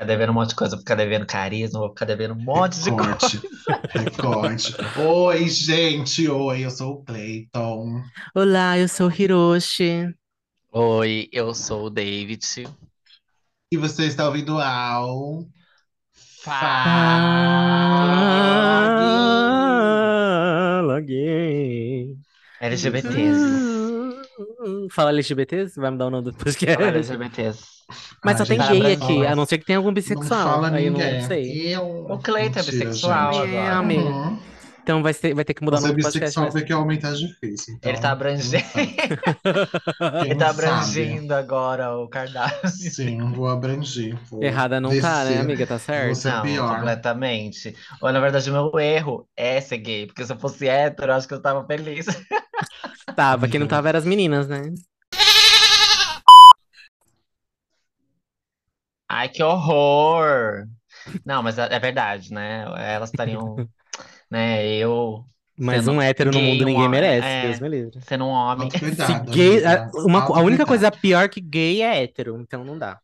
ficar devendo um monte de coisa, vou ficar devendo carisma, vou ficar devendo um monte de coisa. Recorte, recorte. Oi, gente, oi, eu sou o Clayton. Olá, eu sou Hiroshi. Oi, eu sou o David. E você está ouvindo ao Fala gay. LGBTs. Fala LGBTs? Vai mudar o nome do podcast? Fala LGBTs. Mas só tem gay aqui, a não ser que tenha algum Não bissexual. fala Aí ninguém. não sei. Eu... O Cleiton é bissexual gente. agora. É, amigo. Uhum. Então vai, ser, vai ter que mudar o é nome do podcast. bissexual mas- realmente é difícil. Então, Ele tá abrangendo, ele tá sabe? abrangendo agora o cardápio. Sim, vou abranger. Vou Errada não tá, né, descer. amiga? Tá certo? Você é Não, pior. completamente. Ou, na verdade, o meu erro é ser gay, porque se eu fosse hétero, eu acho que eu tava feliz. Tava, quem não tava eram as meninas, né? Ai, que horror! Não, mas é é verdade, né? Elas estariam, né? Eu Mas Sendo um hétero no mundo um ninguém homem, merece, é. Deus me livre. sendo um homem. Cuidado, gay, a, uma, a única coisa pior que gay é hétero, então não dá.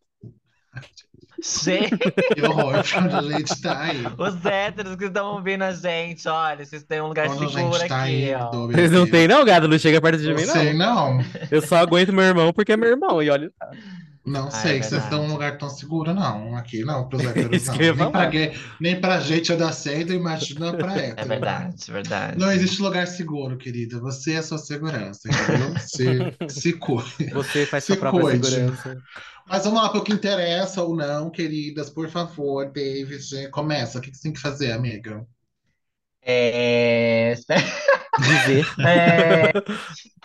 Gente, Que horror quando a gente tá aí. os héteros que estão ouvindo a gente, olha, vocês têm um lugar Quando seguro tá aqui, aí. ó. do Vocês não tem não, gado? Não chega perto de Eu mim, sei, não. não. Eu só aguento meu irmão porque é meu irmão. E olha, Não Ah, sei é que vocês estão num lugar tão seguro, não. Aqui não, pros héteros Isso não. eu Nem falar. gay, nem pra gente é da cedo, imagina pra hétero. É verdade, verdade. Não existe lugar seguro, querida. Você é a sua segurança, entendeu? Se, se cuide. você faz Se sua própria cuide. segurança. Mas vamos lá para o que interessa ou não, queridas. Por favor, David, começa. O que que você tem que fazer, amiga? É... Dizer. é,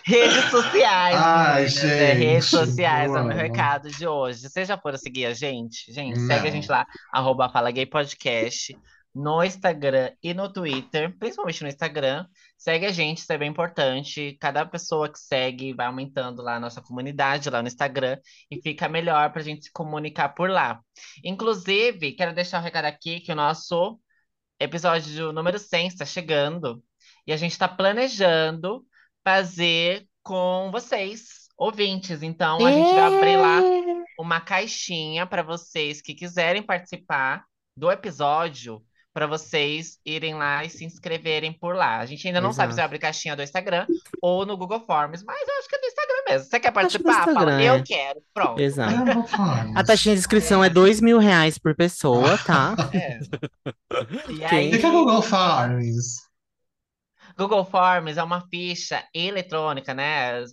Redes sociais, Ai, meninas, é, redes gente, sociais é o eu meu recado de hoje. Vocês já foram seguir a gente? Gente, Não. segue a gente lá, arroba Fala Gay Podcast, no Instagram e no Twitter, principalmente no Instagram. Segue a gente, isso é bem importante. Cada pessoa que segue vai aumentando lá a nossa comunidade lá no Instagram e fica melhor pra gente se comunicar por lá. Inclusive, quero deixar um recado aqui que o nosso episódio número 100 está chegando e a gente está planejando fazer com vocês, ouvintes. Então, a gente vai abrir lá uma caixinha para vocês que quiserem participar do episódio, para vocês irem lá e se inscreverem por lá. A gente ainda não sabe se vai Exato. abrir caixinha do Instagram ou no Google Forms, mas eu acho que é do Instagram mesmo. Você quer do participar? Fala, eu é. quero. Pronto. Exato. A taxinha de inscrição é dois mil reais por pessoa, tá? É. E aí, O é Google Forms? Google Forms é uma ficha eletrônica, né?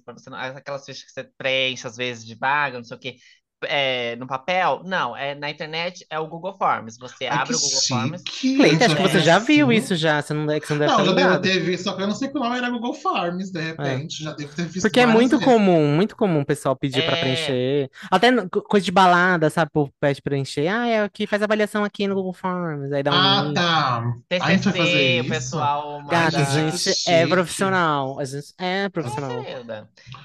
Aquelas fichas que você preenche às vezes de vaga, não sei o quê, é, no papel. Não, é na internet é o Google Forms. Você Ai, abre o Google Forms. chique. Cleita, acho que você já viu isso. já. Você não, é que você não deve Não, já devo ter visto, só que eu não sei que o nome era Google Forms, de repente. Já devo ter visto Porque é muito vezes. comum, muito comum o pessoal pedir pra É. preencher. Até coisa de balada, sabe? O povo pede preencher. Ah, é aqui, faz avaliação aqui no Google Forms. Aí dá um Ah, link. tá. A gente vai fazer TCC, o isso? pessoal Gata, a gente é profissional. A gente é É, profissional.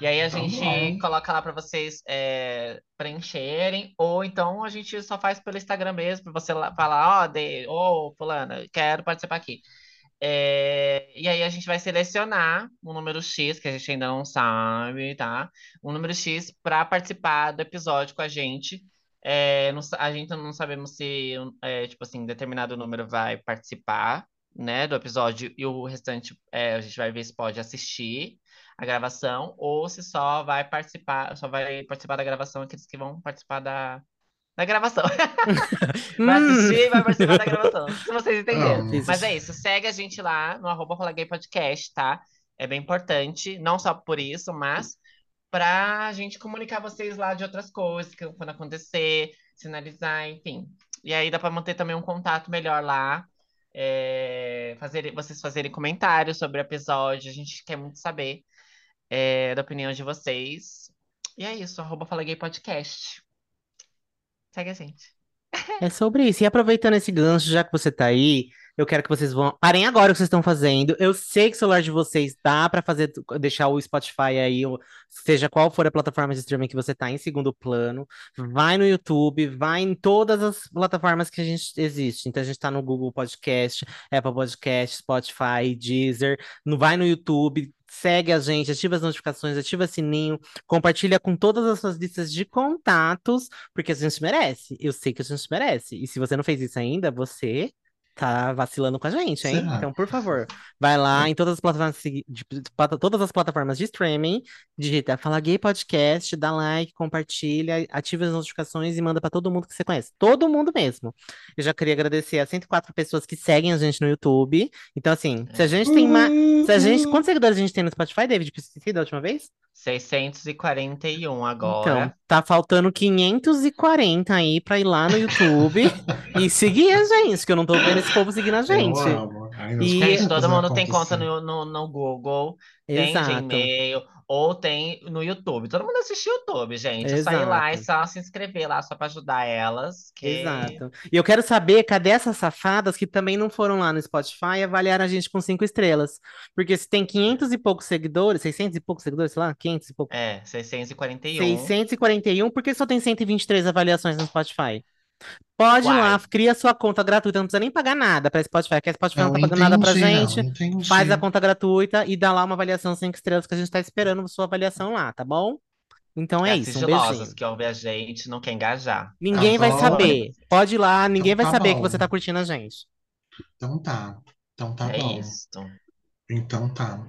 E aí a Tá gente coloca lá para vocês é, preencherem, ou então a gente só faz pelo Instagram mesmo, pra você falar, ó, de, ô, fulana, quero participar aqui. É, e aí a gente vai selecionar um número X, que a gente ainda não sabe, tá? Um número X para participar do episódio com a gente. É, não a gente não sabemos se, é, tipo assim, determinado número vai participar, né, do episódio e o restante a gente vai ver se pode assistir a gravação ou se só vai participar, só vai participar da gravação aqueles que vão participar da, da gravação. Vai assistir e vai participar da gravação. Se vocês entenderam. Mas é isso, segue a gente lá no arroba Podcast, tá? É bem importante, não só por isso, mas pra gente comunicar vocês lá de outras coisas que quando acontecer, sinalizar, enfim. E aí dá pra manter também um contato melhor lá. é, fazer, vocês fazerem comentários sobre o episódio, a gente quer muito saber é, da opinião de vocês. E é isso, arroba Fala Gay Podcast. Segue a gente. É sobre isso. E aproveitando esse gancho, já que você tá aí, eu quero que vocês vão. Parem agora o que vocês estão fazendo. Eu sei que o celular de vocês dá pra fazer, deixar o Spotify aí, seja qual for a plataforma de streaming que você tá em segundo plano. Vai no YouTube, vai em todas as plataformas que a gente existe. Então a gente tá no Google Podcast, Apple Podcast, Spotify, Deezer. Vai no YouTube, segue a gente, ativa as notificações, ativa o sininho, compartilha com todas as suas listas de contatos, porque a gente merece. Eu sei que a gente merece. E se você não fez isso ainda, você tá vacilando com a gente, hein? Será? Então, por favor, vai lá em todas as plataformas de, todas as plataformas de streaming, digita Fala Gay Podcast, dá like, compartilha, ativa as notificações e manda pra todo mundo que você conhece. Todo mundo mesmo. Eu já queria agradecer a 104 pessoas que seguem a gente no YouTube. Então, assim, se a gente tem mais. Se a gente, quantos seguidores a gente tem no Spotify, David? Esqueci da última vez? 641 agora. Então, tá faltando 540 aí pra ir lá no YouTube e seguir a gente, que eu não tô vendo esse povo seguindo a gente. Eu amo. Ai, E- Gente, todo mundo tem conta no, no, no Google, tem. Gmail, ou tem no YouTube. Todo mundo assiste YouTube, gente. É só ir lá e Exato. só se inscrever lá, só pra ajudar elas. Que... Exato. E eu quero saber, cadê essas safadas que também não foram lá no Spotify e avaliaram a gente com cinco estrelas? Porque se tem 500 e poucos seguidores, 600 e poucos seguidores, sei lá, 500 e poucos. É, 641. 641, por que só tem 123 avaliações no Spotify? Pode ir lá, cria sua conta gratuita, não precisa nem pagar nada pra Spotify, que a Spotify não Não tá pagando nada pra entendi, gente. não entendi. Faz a conta gratuita e dá lá uma avaliação 5 estrelas que a gente tá esperando sua avaliação lá, tá bom? Então é As isso, um beijinho. que ouvem a gente não quer engajar. Ninguém vai saber. Pode ir lá, ninguém Então vai tá saber que bom. você tá curtindo a gente. Então tá. Então tá é bom. isso. Então tá.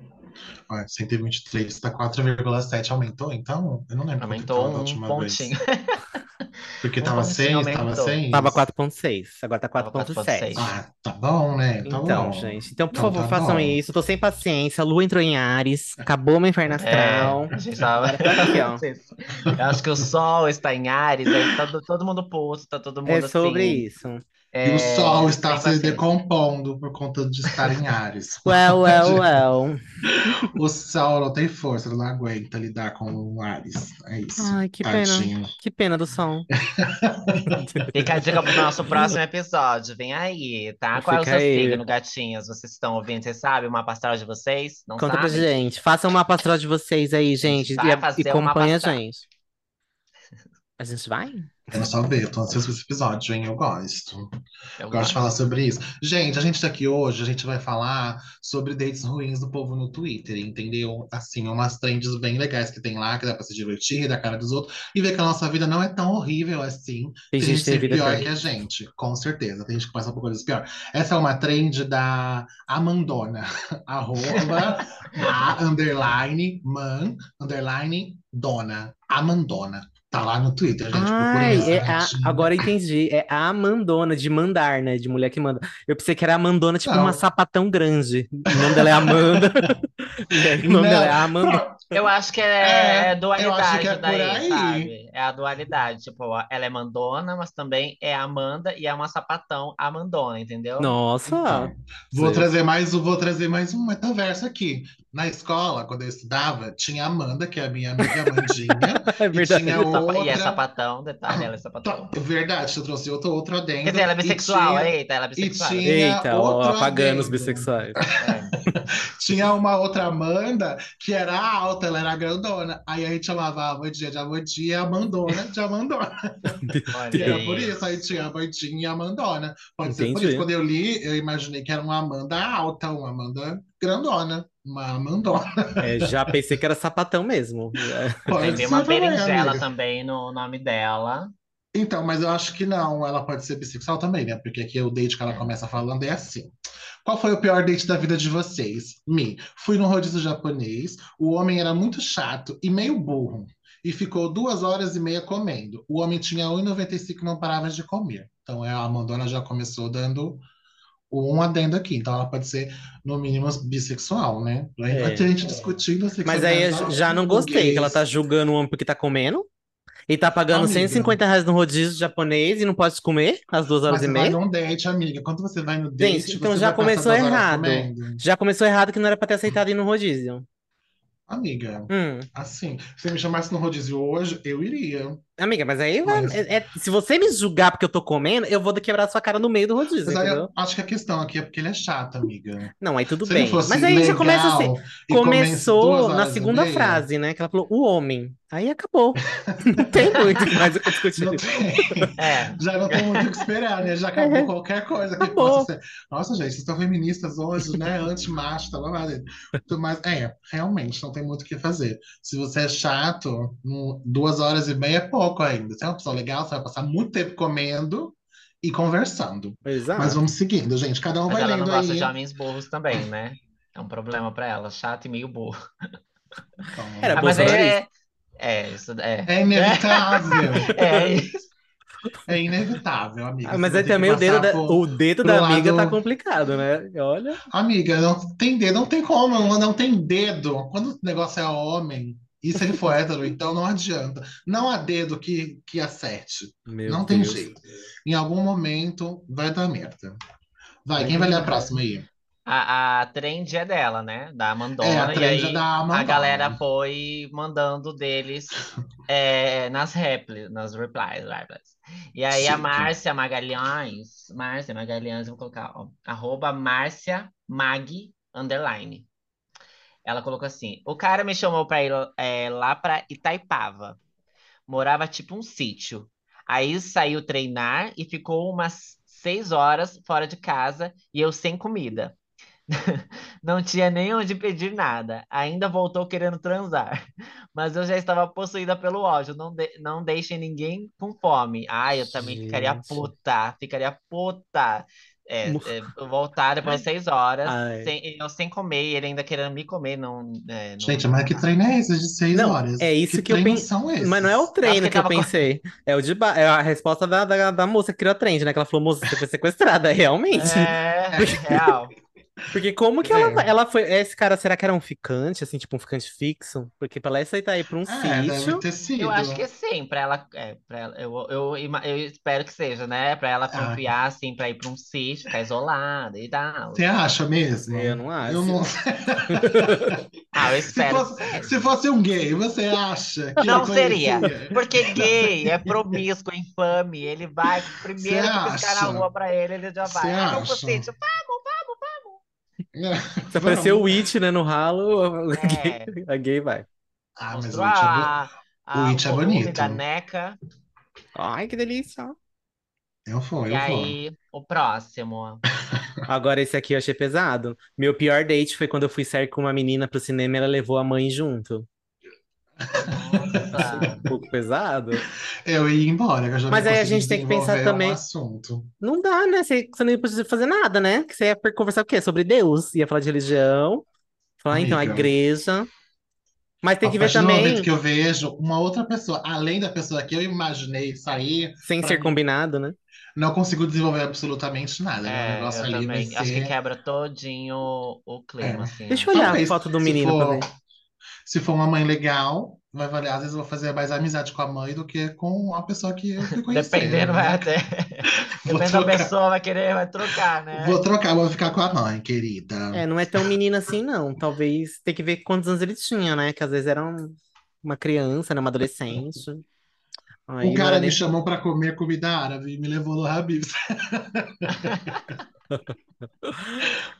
Olha, 123 tá 4,7. Aumentou então? Eu não lembro Aumentou um última pontinho. vez. Porque Um tava pontinho 6, tava aumentou. 6. Tava 4.6, agora tá Tava 4.7. 4.6. Ah, tá bom, né? Tá Então, bom. gente, então por Então favor, tá façam bom. isso. Tô sem paciência. A lua entrou em Ares, acabou meu inferno astral. É, a gente tava... Agora aqui, ó. Eu acho que o sol está em Ares, aí tá todo, todo mundo puto, tá todo mundo É sobre assim. Isso. E o é, sol está se decompondo por conta de estar em Ares. Well, well, well. O sol não tem força, ele não aguenta lidar com o Ares. É isso. Ai, que pena. Tadinho. Que pena do som. Fica a dica pro nosso próximo episódio. Vem aí, tá? Qual é o seu aí. signo, gatinhas? Vocês estão ouvindo? Vocês sabem o mapa astral de vocês? Não Conta pra sabem? gente. Façam uma pastoral de vocês aí, gente. vai E, e acompanha a gente. A gente vai? Quero só ver, eu tô ansioso esse episódio, hein? Eu gosto. Eu Gosto de falar sobre isso. Gente, a gente tá aqui hoje, a gente vai falar sobre dates ruins do povo no Twitter, entendeu? Assim, umas trends bem legais que tem lá, que dá pra se divertir, da cara dos outros, e ver que a nossa vida não é tão horrível assim. Tem gente que vida pior pior. que a gente, com certeza. Tem gente que passa por coisas pior. Essa é uma trend da Amandona, arroba a underline man underline dona, Amandona. Tá lá no Twitter, gente. Procura Ai, é a- agora entendi. É a Amandona, de mandar, né? De mulher que manda. Eu pensei que era Amandona, tipo Não. uma sapatão grande. O nome dela é Amanda. Aí, o nome Não. dela é Amanda. Eu acho que é, É, é dualidade é daí, aí. sabe? É a dualidade. Tipo, ela é mandona, mas também é Amanda e é uma sapatão Amandona, entendeu? Nossa. Então, vou Sim. trazer mais, um- vou trazer mais um metaverso aqui. Na escola, quando eu estudava, tinha a Amanda, que é a minha amiga Amandinha. É e verdade. tinha Sapa- E é outra. sapatão, detalhe, ela é sapatão. Tá, Verdade, eu trouxe outro, outro adendo. Quer dizer, ela é E bissexual, tinha- eita, ela é bissexual. tinha- Eita, ó, apagando os adendo. bissexuais. É. Tinha uma outra Amanda que era alta, ela era grandona. Aí a gente chamava a Amandinha de Amandinha e a Amandona de Amandona. E era por isso, aí tinha a Amandinha e a Amandona. Pode ser por Entendi. isso. Quando eu li, eu imaginei que era uma Amanda alta, uma Amanda grandona. Uma Amandona. É, já pensei que era sapatão mesmo. É. Pode ser uma também, berinjela amiga. também no nome dela. Então, mas eu acho que não, ela pode ser bissexual também, né? Porque aqui o date que ela começa falando é assim. Qual foi o pior date da vida de vocês? Me. Fui no rodízio japonês, o homem era muito chato e meio burro. E ficou duas horas e meia comendo. O homem tinha 1,95 e não parava de comer. Então é, a Amandona já começou dando um adendo aqui. Então ela pode ser, no mínimo, bissexual, né? É. vai ter gente discutindo a Mas aí eu já não gostei, que ela tá julgando o homem porque tá comendo. E tá pagando Amiga. 150 reais no rodízio japonês e não pode comer às duas horas Mas e você vai meia. num date, amiga. Quando você vai no date, Gente, então já começou errado. Já começou errado que não era pra ter aceitado ir no rodízio. Amiga, Hum, assim, se você me chamasse no rodízio hoje, eu iria. Amiga, mas aí vai- Mas- é- é- se você me julgar porque eu tô comendo, eu vou quebrar sua cara no meio do rodízio, Mas aí entendeu? eu acho que a questão aqui é porque ele é chato, amiga. Não, aí tudo Se bem. Mas aí já começa assim. e comesse Começou na segunda frase, né? Que ela falou, o homem. Aí acabou. Não tem muito mais o que discutir. Não tem. É. Já não tem muito o que esperar, né? Já acabou É. qualquer coisa que Acabou. possa ser. Nossa, gente, vocês estão feministas hoje, né? Anti-macho, tá babado. Mas é, realmente, não tem muito o que fazer. Se você é chato, duas horas e meia é pouco ainda. Se é uma pessoa legal, você vai passar muito tempo comendo e conversando. Exato. Mas vamos seguindo, gente. Cada um Mas vai ela não gosta aí. de homens burros também, né? É um problema pra ela, chato e meio burro. Então, Era Ah, mas é. É, isso é. É inevitável. É isso. É inevitável, amiga. Ah, mas que também o dedo, da, por- o dedo da amiga tá lado- complicado, né? Olha. Amiga, não tem dedo, não tem como, não tem dedo. Quando o negócio é homem, e se ele for hétero, então não adianta. Não há dedo que, que acerte. Meu não tem Deus. jeito. Em algum momento vai dar merda. Vai, quem vai ler a próxima aí? A, a trend é dela, né? Da Amandona. É, a e trend aí é da a galera foi mandando deles é, nas repli, nas replies, replies. E aí a Chique. Márcia Magalhães, Márcia Magalhães, vou colocar, ó, arroba Márcia Mag, underline. Ela colocou assim, o cara me chamou pra ir é, lá pra Itaipava. Morava tipo um sítio. Aí saiu treinar e ficou umas seis horas fora de casa e eu sem comida. Não tinha nem onde pedir nada. Ainda voltou querendo transar. Mas eu já estava possuída pelo ódio. Não, de- não deixem ninguém com fome. Ai, eu também ficaria Gente. puta. Ficaria puta. É, é, voltar depois de seis horas, Ai. sem, eu sem comer, e ele ainda querendo me comer. Não, é, não- Gente, mas que treino é esse de seis Não, horas? é isso que eu treinos pen- são esses? Mas não é o treino que que eu tava com- pensei. É o de ba... é a resposta da, da, da moça que criou a trend, né? Que ela falou, moça, você foi sequestrada, realmente. É, real. Porque como que ela, É. ela foi. Esse cara, será que era um ficante, assim, tipo um ficante fixo? Porque pra ela aceitar ir pra um É, deve sítio. Eu acho que sim, pra ela, é, pra ela eu, eu, eu espero que seja, né? Pra ela Ah. confiar, assim, pra ir pra um sítio, ficar isolada e tal. Você acha mesmo? Eu não acho. Eu não... Ah, eu Se espero. fosse, se fosse um gay, você acha que Não seria. conhecia? Porque gay é promíscuo, é infame. Ele vai, primeiro que piscar na acha? rua pra ele, ele já vai. Cê Ah, vamos pro acha? Se apareceu o. It, né, no ralo, a É. gay, a gay vai. Ah, mas o It é bo- a, a, o It é bonito. da NECA. Ai, que delícia. Eu vou, E eu vou. aí, o próximo. Agora esse aqui eu achei pesado. Meu pior date foi quando eu fui sair com uma menina pro cinema e ela levou a mãe junto. Nossa. Um pouco pesado. Eu ia embora, que eu já Mas aí a gente tem que pensar também- um assunto. Não dá, né? Você, você não ia poder fazer nada, né? Que você ia conversar o quê? Sobre Deus. Ia falar de religião. Falar, então, a Amiga. igreja. Mas tem A que ver também, momento que eu vejo uma outra pessoa, além da pessoa que eu imaginei sair, sem ser mim- combinado, né? não consigo desenvolver absolutamente nada. né? O É, negócio eu ali também. Acho que ser. quebra todinho o clima, É. assim. Deixa eu ó. olhar a Talvez, foto do menino pra for- ver. Se for uma mãe legal, vai valer. Às vezes eu vou fazer mais amizade com a mãe do que com a pessoa que eu fui conhecer. Dependendo, vai né? até. Vou Dependendo da pessoa, vai querer, vai trocar, né? Vou trocar, vou ficar com a mãe, querida. É, não é tão menino assim, não. Talvez tem que ver quantos anos ele tinha, né? Que às vezes era um- uma criança, né? Uma adolescente. Aí O cara me nem- chamou pra comer comida árabe e me levou no Habib's.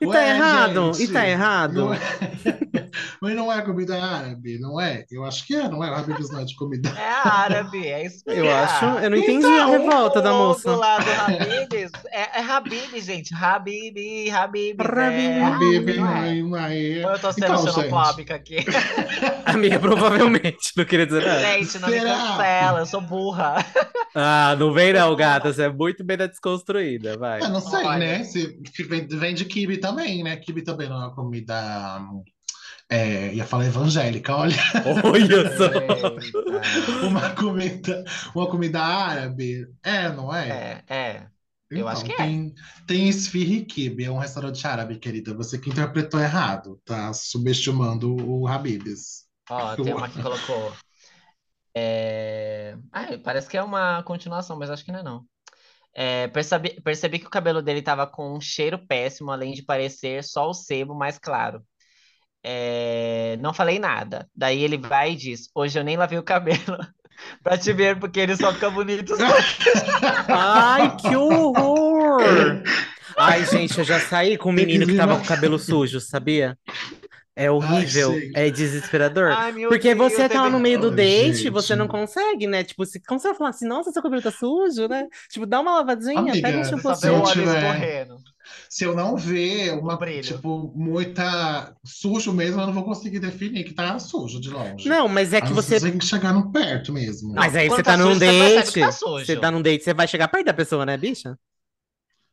E tá Ué, errado? E gente, tá errado? Não é... Mas não é comida árabe, não é? Eu acho que é, não é? Habib's não é de comida É árabe, é isso Eu mesmo. acho. Eu não entendi Então, a revolta da moça. Do lado do Habib's, é, é Habib, gente. Habib, Habib. Habib, é, Habib, não é? eu tô sendo Então, gente. xenofóbica aqui? Amiga, provavelmente. Não queria dizer nada. Gente, não me Será? cancela, eu sou burra. Ah, não vem não, gata. Você é muito bem da desconstruída, vai. Eu não sei, Olha. né? Se vem, vem de quibe também, né? Quibe também não é uma comida. É, ia falar evangélica, olha. Olha só. Eita. Uma comida, uma comida árabe. É, não é? É, é. eu acho Então, que é. tem, tem esfirra e quibe, é um restaurante árabe, querida. Você que interpretou errado, tá subestimando o Habib's. Ó, tem uma que colocou. É... Ah, parece que é uma continuação, mas acho que não é não. É, percebi, percebi que o cabelo dele tava com um cheiro péssimo, além de parecer só o sebo mais claro. É, não falei nada. Daí ele vai e diz: Hoje eu nem lavei o cabelo. Pra te ver, porque ele só fica bonito. Ai, que horror! Ai, gente, eu já saí com um menino que tava com o cabelo sujo, sabia? É horrível, gente. é desesperador. Ai, meu Porque Deus, você é tá no meio do Ai, date, gente. você não consegue, né? Tipo, se, como você vai falar assim, nossa, seu cabelo tá sujo, né? Tipo, dá uma lavadinha, Amiga, pega um Você só shampoo vê o eu sujo. óleo tiver-. Se eu não ver uma, brilho. tipo, muita sujo mesmo, eu não vou conseguir definir que tá sujo de longe. Não, mas é que não você. ser que chegar no perto mesmo. Mas aí você tá tá num você date. tá sujo. Você tá num date, você vai chegar perto da pessoa, né, bicha?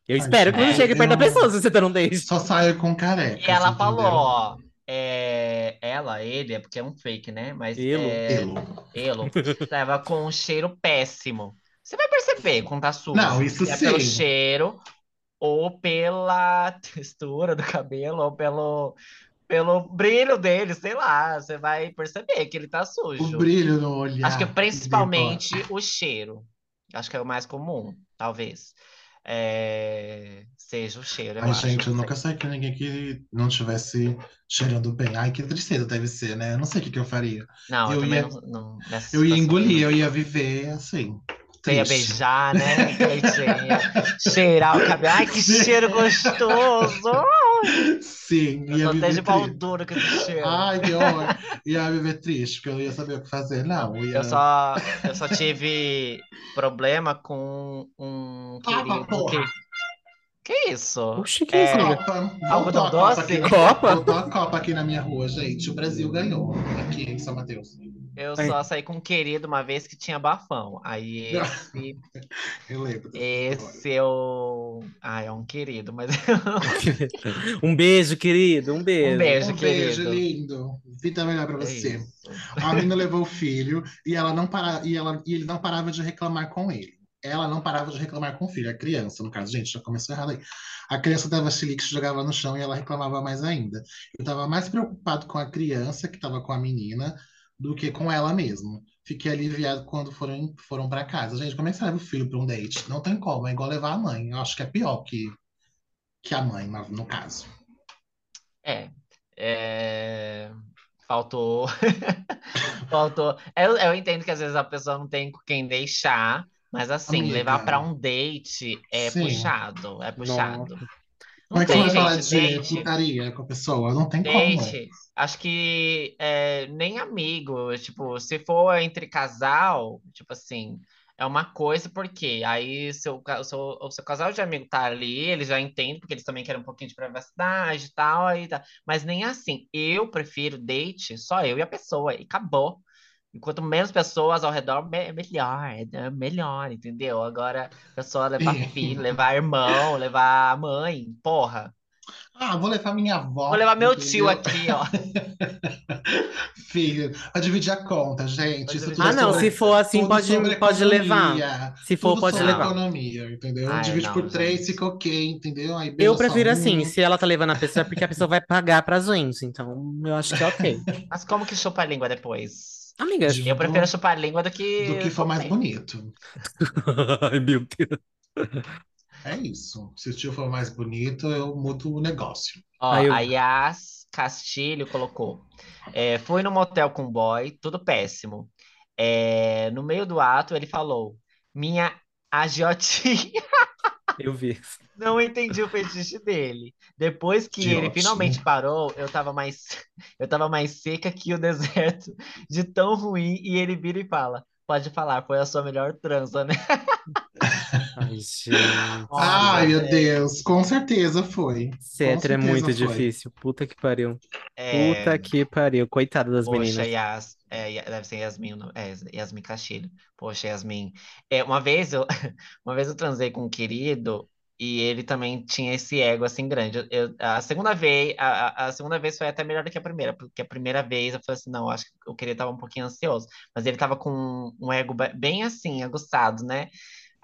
Eu Ai, espero que você gente, chegue perto da eu- pessoa se você tá num date. Só saio com careca. E ela entendeu? falou, ó. É, ela, ele, é porque é um fake, né? Mas Elo. é, Elo. Elo tava com um cheiro péssimo. Você vai perceber quando tá sujo. Não, isso é pelo sim. cheiro, ou pela textura do cabelo, ou pelo, pelo brilho dele, sei lá. Você vai perceber que ele tá O sujo. brilho no olhar. Acho que principalmente o cheiro. Acho que é o mais comum, talvez. É, Seja o cheiro, Ai, acho. gente, eu nunca sei. saí com ninguém que não estivesse cheirando bem. Ai, que tristeza deve ser, né? Eu não sei o que, que eu faria. Não, eu Eu ia- não, não- Eu ia engolir, eu ia viver assim. Você ia beijar, né? Ia cheirar o cabelo. Ai, que cheiro gostoso! Sim, Eu ia tô até viver de pau triste. duro com esse cheiro. Ai, que horror. Ia viver triste, porque eu não ia saber o que fazer. Não, eu ia. Eu só, eu só tive problema com um Tapa, querido porra. que... Que isso? Oxi, que É, isso? Copa. Algodão a doce? aqui na- Copa? Voltou a Copa aqui na minha rua, gente. O Brasil ganhou aqui em São Mateus. Eu só saí com um querido uma vez que tinha bafão. Aí esse, Eu lembro. esse eu... Ah, é um querido, mas... Um beijo, querido, um beijo. Um beijo, Um beijo, querido. lindo. Vida melhor pra É você. isso. A menina levou o filho e ela não para, e ela e ele não parava de reclamar com ele. Ela não parava de reclamar com o filho, a criança, no caso, gente, já começou errado aí. A criança dava chilique, jogava no chão e ela reclamava mais ainda. Eu estava mais preocupado com a criança que estava com a menina do que com ela mesmo. Fiquei aliviado quando foram foram para casa. Gente, como é que você leva o filho para um date? Não tem como, é igual levar a mãe. Eu acho que é pior que que a mãe, no caso. É, é, faltou, faltou. Eu, eu entendo que às vezes a pessoa não tem com quem deixar, mas assim, Amiga. levar pra um date é Sim. puxado, é puxado. Como é que você tem, vai falar gente, de date, putaria com a pessoa? Não tem como. date. Acho que é, nem amigo, tipo, se for entre casal, tipo assim, é uma coisa, porque aí seu, o seu, o seu casal de amigo tá ali, eles já entendem, porque eles também querem um pouquinho de privacidade e tal, aí tá. Mas nem assim, eu prefiro date, só eu e a pessoa, e acabou. E quanto menos pessoas ao redor, me- melhor, é melhor, entendeu? Agora, a pessoa levar filho, levar irmão, levar mãe, porra. Ah, vou levar minha avó. Vou levar meu tio entendeu? aqui, ó. Filho, a dividir a conta, gente. Vai é Ah, não, sobre- se for assim, pode, pode levar. Se for, Tudo pode sobre levar. economia, entendeu? Ai, Divide não, por três, gente. fica ok, entendeu? Aí Eu só prefiro assim, se ela tá levando a pessoa, é porque a pessoa vai pagar pra gente. Então, eu acho que é ok. Mas como que chupa a língua depois? Amiga, De- Eu prefiro chupar a língua do que. Do que for mais bonito. ai meu Deus. É isso. Se o tio for mais bonito, eu mudo o negócio. Ó, Aí eu- a Yas Castilho colocou. É, fui no motel com um boy, tudo péssimo. É, no meio do ato, ele falou: Minha agiotinha. Eu vi. Não entendi o fetiche dele. Depois que ele Agiotinha. finalmente parou, eu tava mais, eu tava mais seca que o deserto, de tão ruim. E ele vira e fala: Pode falar, foi a sua melhor transa, né? Ai, gente. Ai, meu. Deus, com certeza foi. Hétero é muito foi. difícil. Puta que pariu. É, Puta que pariu. Coitada das Poxa, meninas. Yas, é, deve ser Yasmin, é, Yasmin Castilho. Poxa, Yasmin. É, uma vez eu, uma vez eu transei com um querido e ele também tinha esse ego assim grande. Eu- eu- a segunda vez, a, a- segunda vez foi até melhor do que a primeira, porque a primeira vez eu falei assim, não, acho que o querido tava um pouquinho ansioso, mas ele tava com um ego be- bem assim, aguçado, né?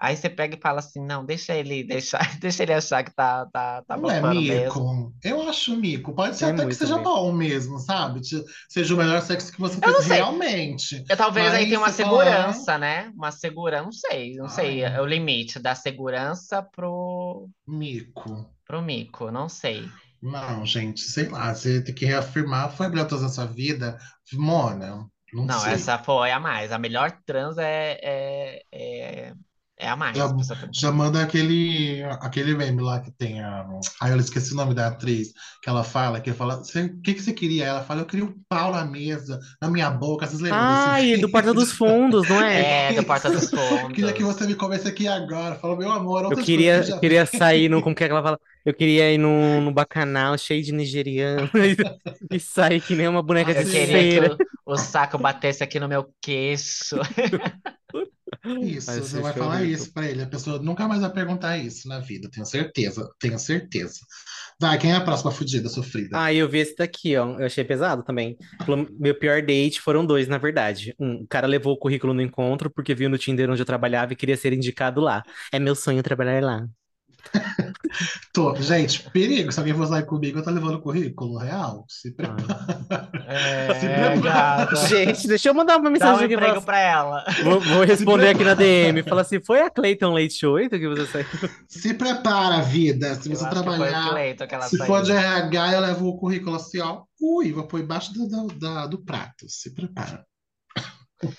Aí você pega e fala assim, não, deixa ele, deixa, deixa ele achar que tá, tá, tá Não é bafando mesmo. mico. Eu acho mico. Pode ser É até que seja mico. bom mesmo, sabe? Seja o melhor sexo que você Eu não fez sei. realmente. Eu, talvez aí tenha uma falar- segurança, né? Uma segurança, não sei, não sei, Ai. é o limite da segurança pro, Mico. pro mico, não sei. Não, gente, sei lá, você tem que reafirmar, foi a melhor da sua vida. Mona, Não, Não, sei. essa foi a mais. A melhor trans é, é, é, é a mais. Já, já manda aquele, aquele meme lá que tem a. Ai, eu esqueci o nome da atriz, que ela fala, que fala, "Você- o que que você queria? Ela fala, eu queria um pau na mesa, na minha boca. Vocês lembram desse Ai, vídeo? do Porta dos Fundos, não é? É, do Porta dos Fundos. Queria que você me comesse aqui agora. Fala, meu amor, Eu queria, já queria sair no, como que é que ela fala? Eu queria ir no, no bacanal cheio de nigeriano e, e sair que nem uma boneca Ah, de Eu queria que o, o saco batesse aqui no meu queixo. Isso, Vai você vai falar isso pra ele. A pessoa nunca mais vai perguntar isso na vida, tenho certeza, tenho certeza. Vai, quem é a próxima fudida, sofrida? Ah, eu vi esse daqui, ó. Eu achei pesado também. Meu pior date foram dois, na verdade. Um, o cara levou o currículo no encontro porque viu no Tinder onde eu trabalhava e queria ser indicado lá. É meu sonho trabalhar lá. Tô, gente, perigo. Se alguém for sair comigo, eu tô levando o currículo real. Se prepara. Ai. Se É, prepara. Gente, deixa eu mandar uma Dá um mensagem aqui. pra ela. Vou, vou responder aqui na. DM. Fala assim: foi a Clayton Leite 8 que você saiu? Se prepara, vida. Se Eu você trabalhar, Cleiton que ela se saiu. for de RH, eu levo o currículo assim, ó. Ui, vou pôr embaixo do, do, da- do prato. Se prepara.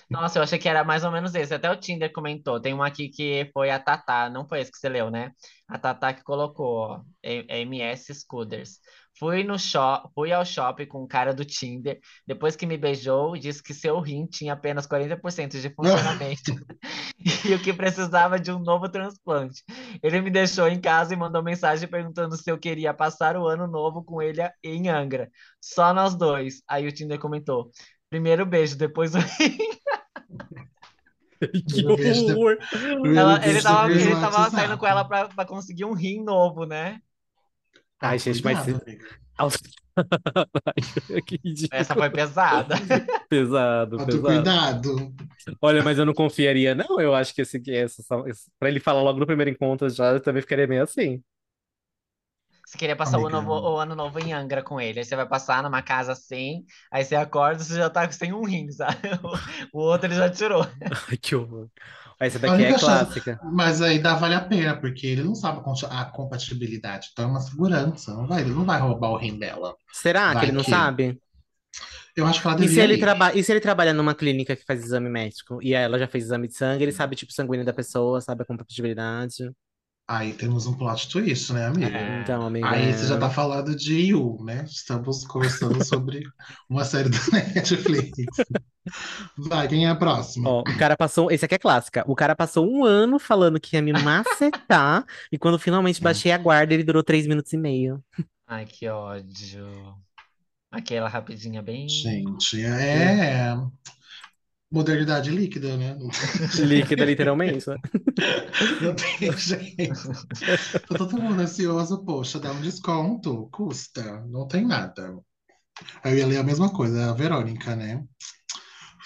Nossa, eu achei que era mais ou menos esse. Até o Tinder comentou. Tem um aqui que foi a Tatá, não foi esse que você leu, né? A Tatá que colocou, ó, MS Scooters. Fui no shop, fui ao shopping com o cara do Tinder. Depois que me beijou, disse que seu rim tinha apenas 40% de funcionamento e o que precisava de um novo transplante. Ele me deixou em casa e mandou mensagem perguntando se eu queria passar o ano novo com ele em Angra. Só nós dois. Aí o Tinder comentou: primeiro beijo, depois o Que horror! Ela- ele tava, ele tava saindo com ela pra, pra conseguir um rim novo, né? Ai, gente, mas. Essa foi pesada. Pesado, Toma pesado. cuidado. Olha, mas eu não confiaria, não. Eu acho que esse, essa, esse- pra ele falar logo no primeiro encontro já, eu também ficaria meio assim. Você queria passar o, novo, o ano novo em Angra com ele. Aí você vai passar numa casa assim, aí você acorda e você já tá sem um rim, sabe? O, o outro ele já tirou. Ai, que horror. Essa daqui é chance- clássica. Mas aí dá vale a pena, porque ele não sabe a compatibilidade. Então é uma segurança. Não vai, ele não vai roubar o rim dela. Será que Vai ele não que- sabe? Eu acho que ela E se ele traba... e se ele trabalha numa clínica que faz exame médico e ela já fez exame de sangue, ele sabe o tipo sanguíneo da pessoa, sabe a compatibilidade. Aí temos um plot twist, né, amiga? É. Então, amiga. Aí você já tá falando de You, né? Estamos conversando sobre uma série da Netflix. Vai, quem é a próxima? Ó, o cara passou. Esse aqui é clássica. O cara passou um ano falando que ia me macetar, e quando finalmente baixei a guarda, ele durou três minutos e meio. Ai, que ódio. Aquela rapidinha bem. Gente, é modernidade líquida, né? Líquida, literalmente. né? Não tem jeito. Tá todo mundo ansioso, poxa, dá um desconto, custa, não tem nada. Eu ia ler a mesma coisa, a Verônica, né?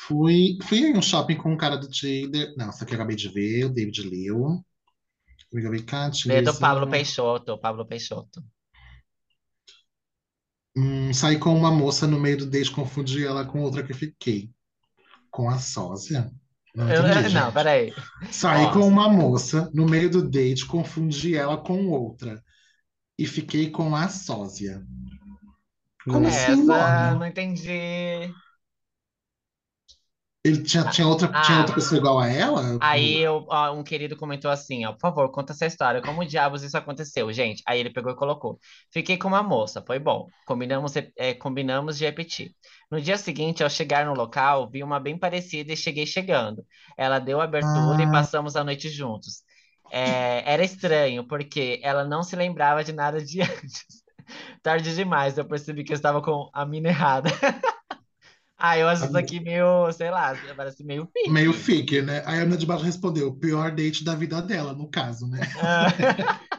Fui, fui em um shopping com um cara do Tinder. Não, essa aqui eu acabei de ver, o David leu. Amiga, vem cá, Lê do Tinder. Pablo Peixoto, Pablo Peixoto. Hum, saí com uma moça no meio do date, confundi ela com outra que fiquei. Com a sósia? Não Eu- entendi, não, peraí. Saí Ó. com uma moça no meio do date, confundi ela com outra. E fiquei com a sósia. Como assim, Essa mano? não entendi. Ele tinha, tinha outra, Ah. tinha outra pessoa igual a ela? Aí eu- ó, um querido comentou assim, ó, por favor, conta essa história, como diabos isso aconteceu, gente? Aí ele pegou e colocou, fiquei com uma moça, foi bom, combinamos, é, combinamos de repetir. No dia seguinte, ao chegar no local, vi uma bem parecida e cheguei chegando. Ela deu abertura e Ah. passamos a noite juntos. É, era estranho, porque ela não se lembrava de nada de antes. Tarde demais, eu percebi que eu estava com a mina errada. Ah, eu acho isso aqui meio, sei lá, parece meio pique. Meio fique, né? Aí a menina de baixo respondeu, pior date da vida dela, no caso, né? Ah.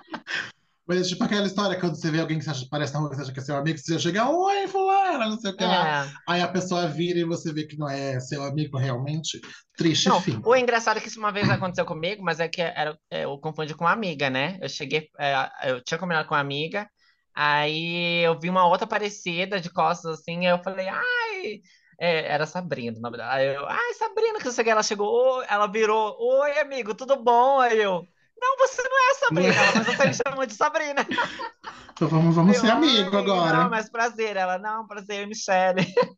Mas tipo aquela história, quando você vê alguém que você acha- parece na rua, que você acha que é seu amigo, você chega, oi, fulana, não sei o que lá. É. Aí a pessoa vira e você vê que não é seu amigo realmente. Triste Não, fim. o engraçado é que isso uma vez aconteceu comigo, mas é que era, é, eu confundi com uma amiga, né? Eu cheguei, é, eu tinha combinado com uma amiga, aí eu vi uma outra parecida de costas assim, aí eu falei, ai, é, era Sabrina, o nome dela. Aí eu, ai, Sabrina, que não sei o que, ela chegou, ela virou, oi, amigo, tudo bom? Aí eu, não, você não é a Sabrina, ela, mas você me chamou de Sabrina. Então vamos, vamos Eu, ser "Ai, amigos agora. Não, mas prazer. Ela, não, prazer, Michelle.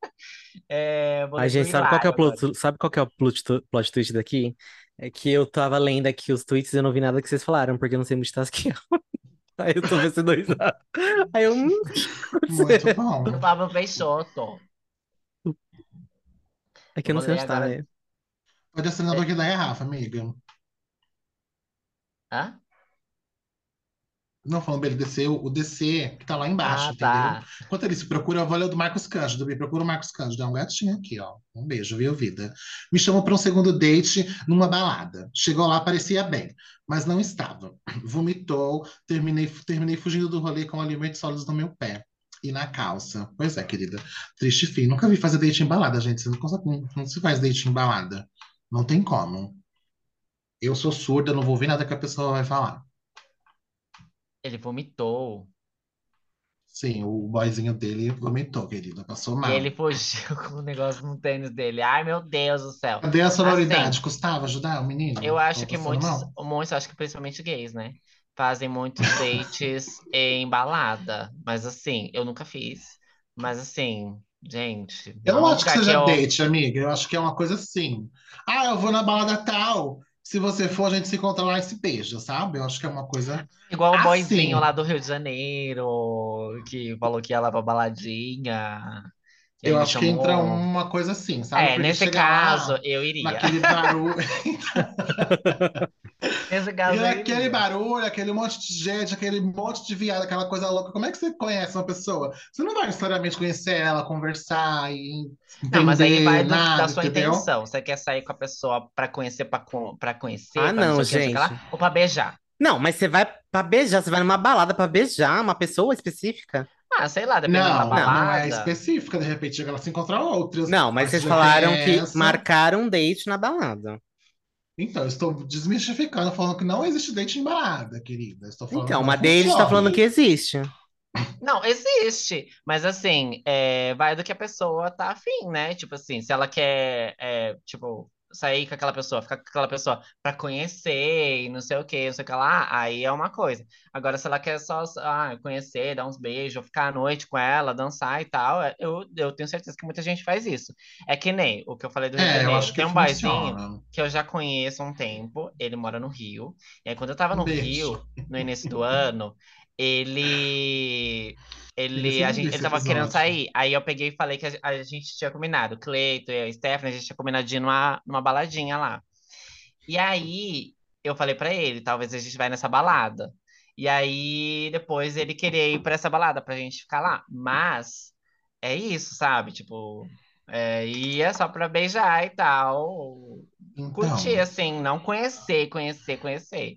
É, Ai, gente, sabe qual que é plot, sabe qual que é o plot, plot twist daqui? É que eu tava lendo aqui os tweets e eu não vi nada que vocês falaram, porque eu não sei multitasking. Aí eu tô vendo dois lados. Aí eu. hum, Muito bom. Pablo Peixoto. É que eu não Vou sei ler onde tá, agora. né? Pode assinar do que da Rafa, amiga. Hã? Não falando pra ele descer o DC, que tá lá embaixo, Ah, entendeu? tá. Enquanto ele se procura, eu vou ler o do Marcos Cândido. Me procura o Marcos Cândido. É um gatinho aqui, ó. Um beijo, viu, vida? Me chamou para um segundo date numa balada. Chegou lá, parecia bem, mas não estava. Vomitou, terminei, terminei fugindo do rolê com alimentos sólidos no meu pé. E na calça. Pois é, querida. Triste fim. Nunca vi fazer date em balada, gente. Você não, consegue, não, não se faz date em balada. Não tem como. Eu sou surda, não vou ver nada que a pessoa vai falar. Ele vomitou. Sim, o boyzinho dele vomitou, querida. Passou E mal. ele fugiu com o negócio no tênis dele. Ai, meu Deus do céu. Cadê a sororidade? Assim, Custava ajudar o menino? Eu acho que muitos, mal? muitos, acho que principalmente gays, né? Fazem muitos dates em balada. Mas assim, eu nunca fiz. Mas assim, gente, Eu não acho que lugar que seja eu. date, amiga. Eu acho que é uma coisa assim. Ah, eu vou na balada tal. Se você for, a gente se encontra lá e se beija, sabe? Eu acho que é uma coisa Igual o assim. lá do Rio de Janeiro, que falou que ia lá pra baladinha. Eu acho que entra chamou. uma coisa assim, sabe? É, Porque nesse caso, lá, eu iria. naquele barulho, Nesse caso, e eu aquele iria. barulho, aquele monte de gente, aquele monte de viado, aquela coisa louca. Como é que você conhece uma pessoa? Você não vai necessariamente conhecer ela, conversar e Não, mas aí vai do- da nada, sua entendeu? intenção. Você quer sair com a pessoa pra conhecer, pra, con- pra conhecer, Ah, pra não gente. lá, ou pra beijar? Não, mas você vai pra beijar, você vai numa balada pra beijar uma pessoa específica? Ah, sei lá, dependendo da Não, não é balada. específica, de repente ela se encontra outras, Não, mas mas vocês falaram que conhece. marcaram um date na balada. Então, eu estou desmistificando, falando que não existe date em balada, querida. Estou falando Então, que não mas deles tá funciona. falando que existe. Não, existe. Mas assim, é, vai do que a pessoa tá afim, né? Tipo assim, se ela quer, é, tipo, sair com aquela pessoa, ficar com aquela pessoa pra conhecer e não sei o que, não sei o que lá, aí é uma coisa. Agora, se ela quer só ah, conhecer, dar uns beijos, ficar à noite com ela, dançar e tal, é, eu, eu tenho certeza que muita gente faz isso. É que nem o que eu falei do Rio de É, eu Janeiro. Tem um funciona. que eu já conheço há um tempo, ele mora no Rio. E aí, quando eu tava no beijo. Rio, no início do ano, ele. Ele, a gente, ele tava querendo episódio. sair. Aí eu peguei e falei que a, a gente tinha combinado. O Cleito e a Stephanie, a gente tinha combinado de ir numa, numa baladinha lá. E aí eu falei pra ele, talvez a gente vai nessa balada. E aí depois ele queria ir pra essa balada pra gente ficar lá. Mas é isso, sabe? Tipo, é, ia só pra beijar e tal. Curtir, Então, assim, não conhecer, conhecer, conhecer.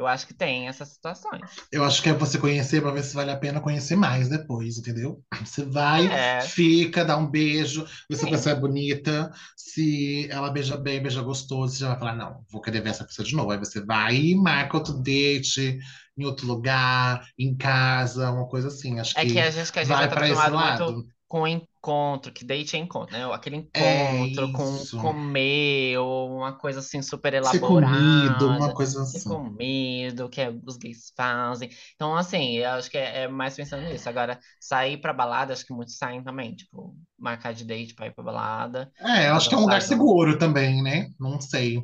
Eu acho que tem essas situações. eu acho que é você conhecer para ver se vale a pena conhecer mais depois, entendeu? Você vai, É, fica, dá um beijo, vê se a pessoa é bonita, se ela beija bem, beija gostoso, você já vai falar, não, vou querer ver essa pessoa de novo. Aí você vai e marca outro date em outro lugar, em casa, uma coisa assim. Acho É que que a gente, que a gente vai tá para esse acostumado muito lado. com encontro, que date é encontro, né? Aquele É encontro com isso. comer, ou uma coisa assim super Ser comido, uma elaborada, coisa ser assim. comido, que é- os gays fazem. Então, assim, eu acho que é, é mais pensando nisso. Agora, sair pra balada, acho que muitos saem também, tipo, marcar de date pra ir pra balada, É, acho que é um lugar seguro também, né? Não sei.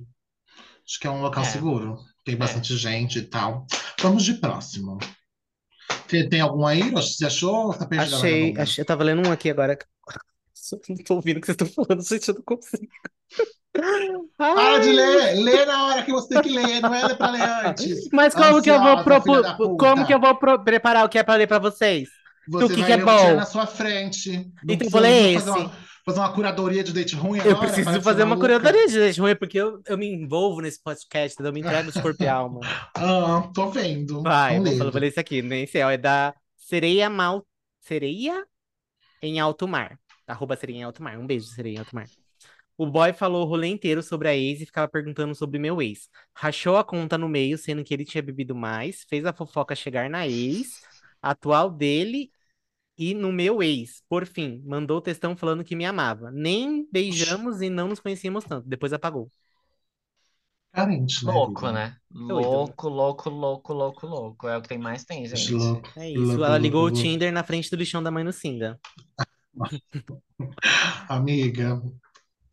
Acho que é um local É, seguro. Tem é. bastante gente e tal. Vamos de próximo. Tem, tem algum aí? Você achou? Tá Achei, achei, eu tava lendo um aqui agora. Não tô ouvindo o que vocês estão falando, gente, eu não consigo. Para de Ai, ler! Lê na hora que você tem que ler, não é ler pra ler antes. mas como que eu vou Ansiosa, propor, como que eu vou pro- preparar o que é pra ler pra vocês? Do Você que vai que é ler bom? na sua frente. Não Então vou ler esse. uma, fazer uma curadoria de date ruim Eu agora? preciso de ser fazer uma maluca. curadoria de gente ruim, porque eu, eu me envolvo nesse podcast, eu me entrego de corpo e alma. Ah, tô vendo. Vai, Tô eu vou falar, esse aqui, nem sei, ó, é da Sereia Mal... Sereia em Alto Mar. Arroba Sereia em Alto Mar. Um beijo, Sereia em Alto Mar. O boy falou o rolê inteiro sobre a ex e ficava perguntando sobre meu ex. Rachou a conta no meio, sendo que ele tinha bebido mais, fez a fofoca chegar na ex, atual dele e no meu ex. Por fim, mandou textão falando que me amava. Nem beijamos e não nos conhecíamos tanto. Depois apagou. Carente, né? Louco, né? Doido. Louco, louco, louco, louco, louco. É o que tem mais tem, gente. Louco. É isso. Louco, Ela ligou o louco, louco. Tinder na frente do lixão da mãe no Sinda. Amiga,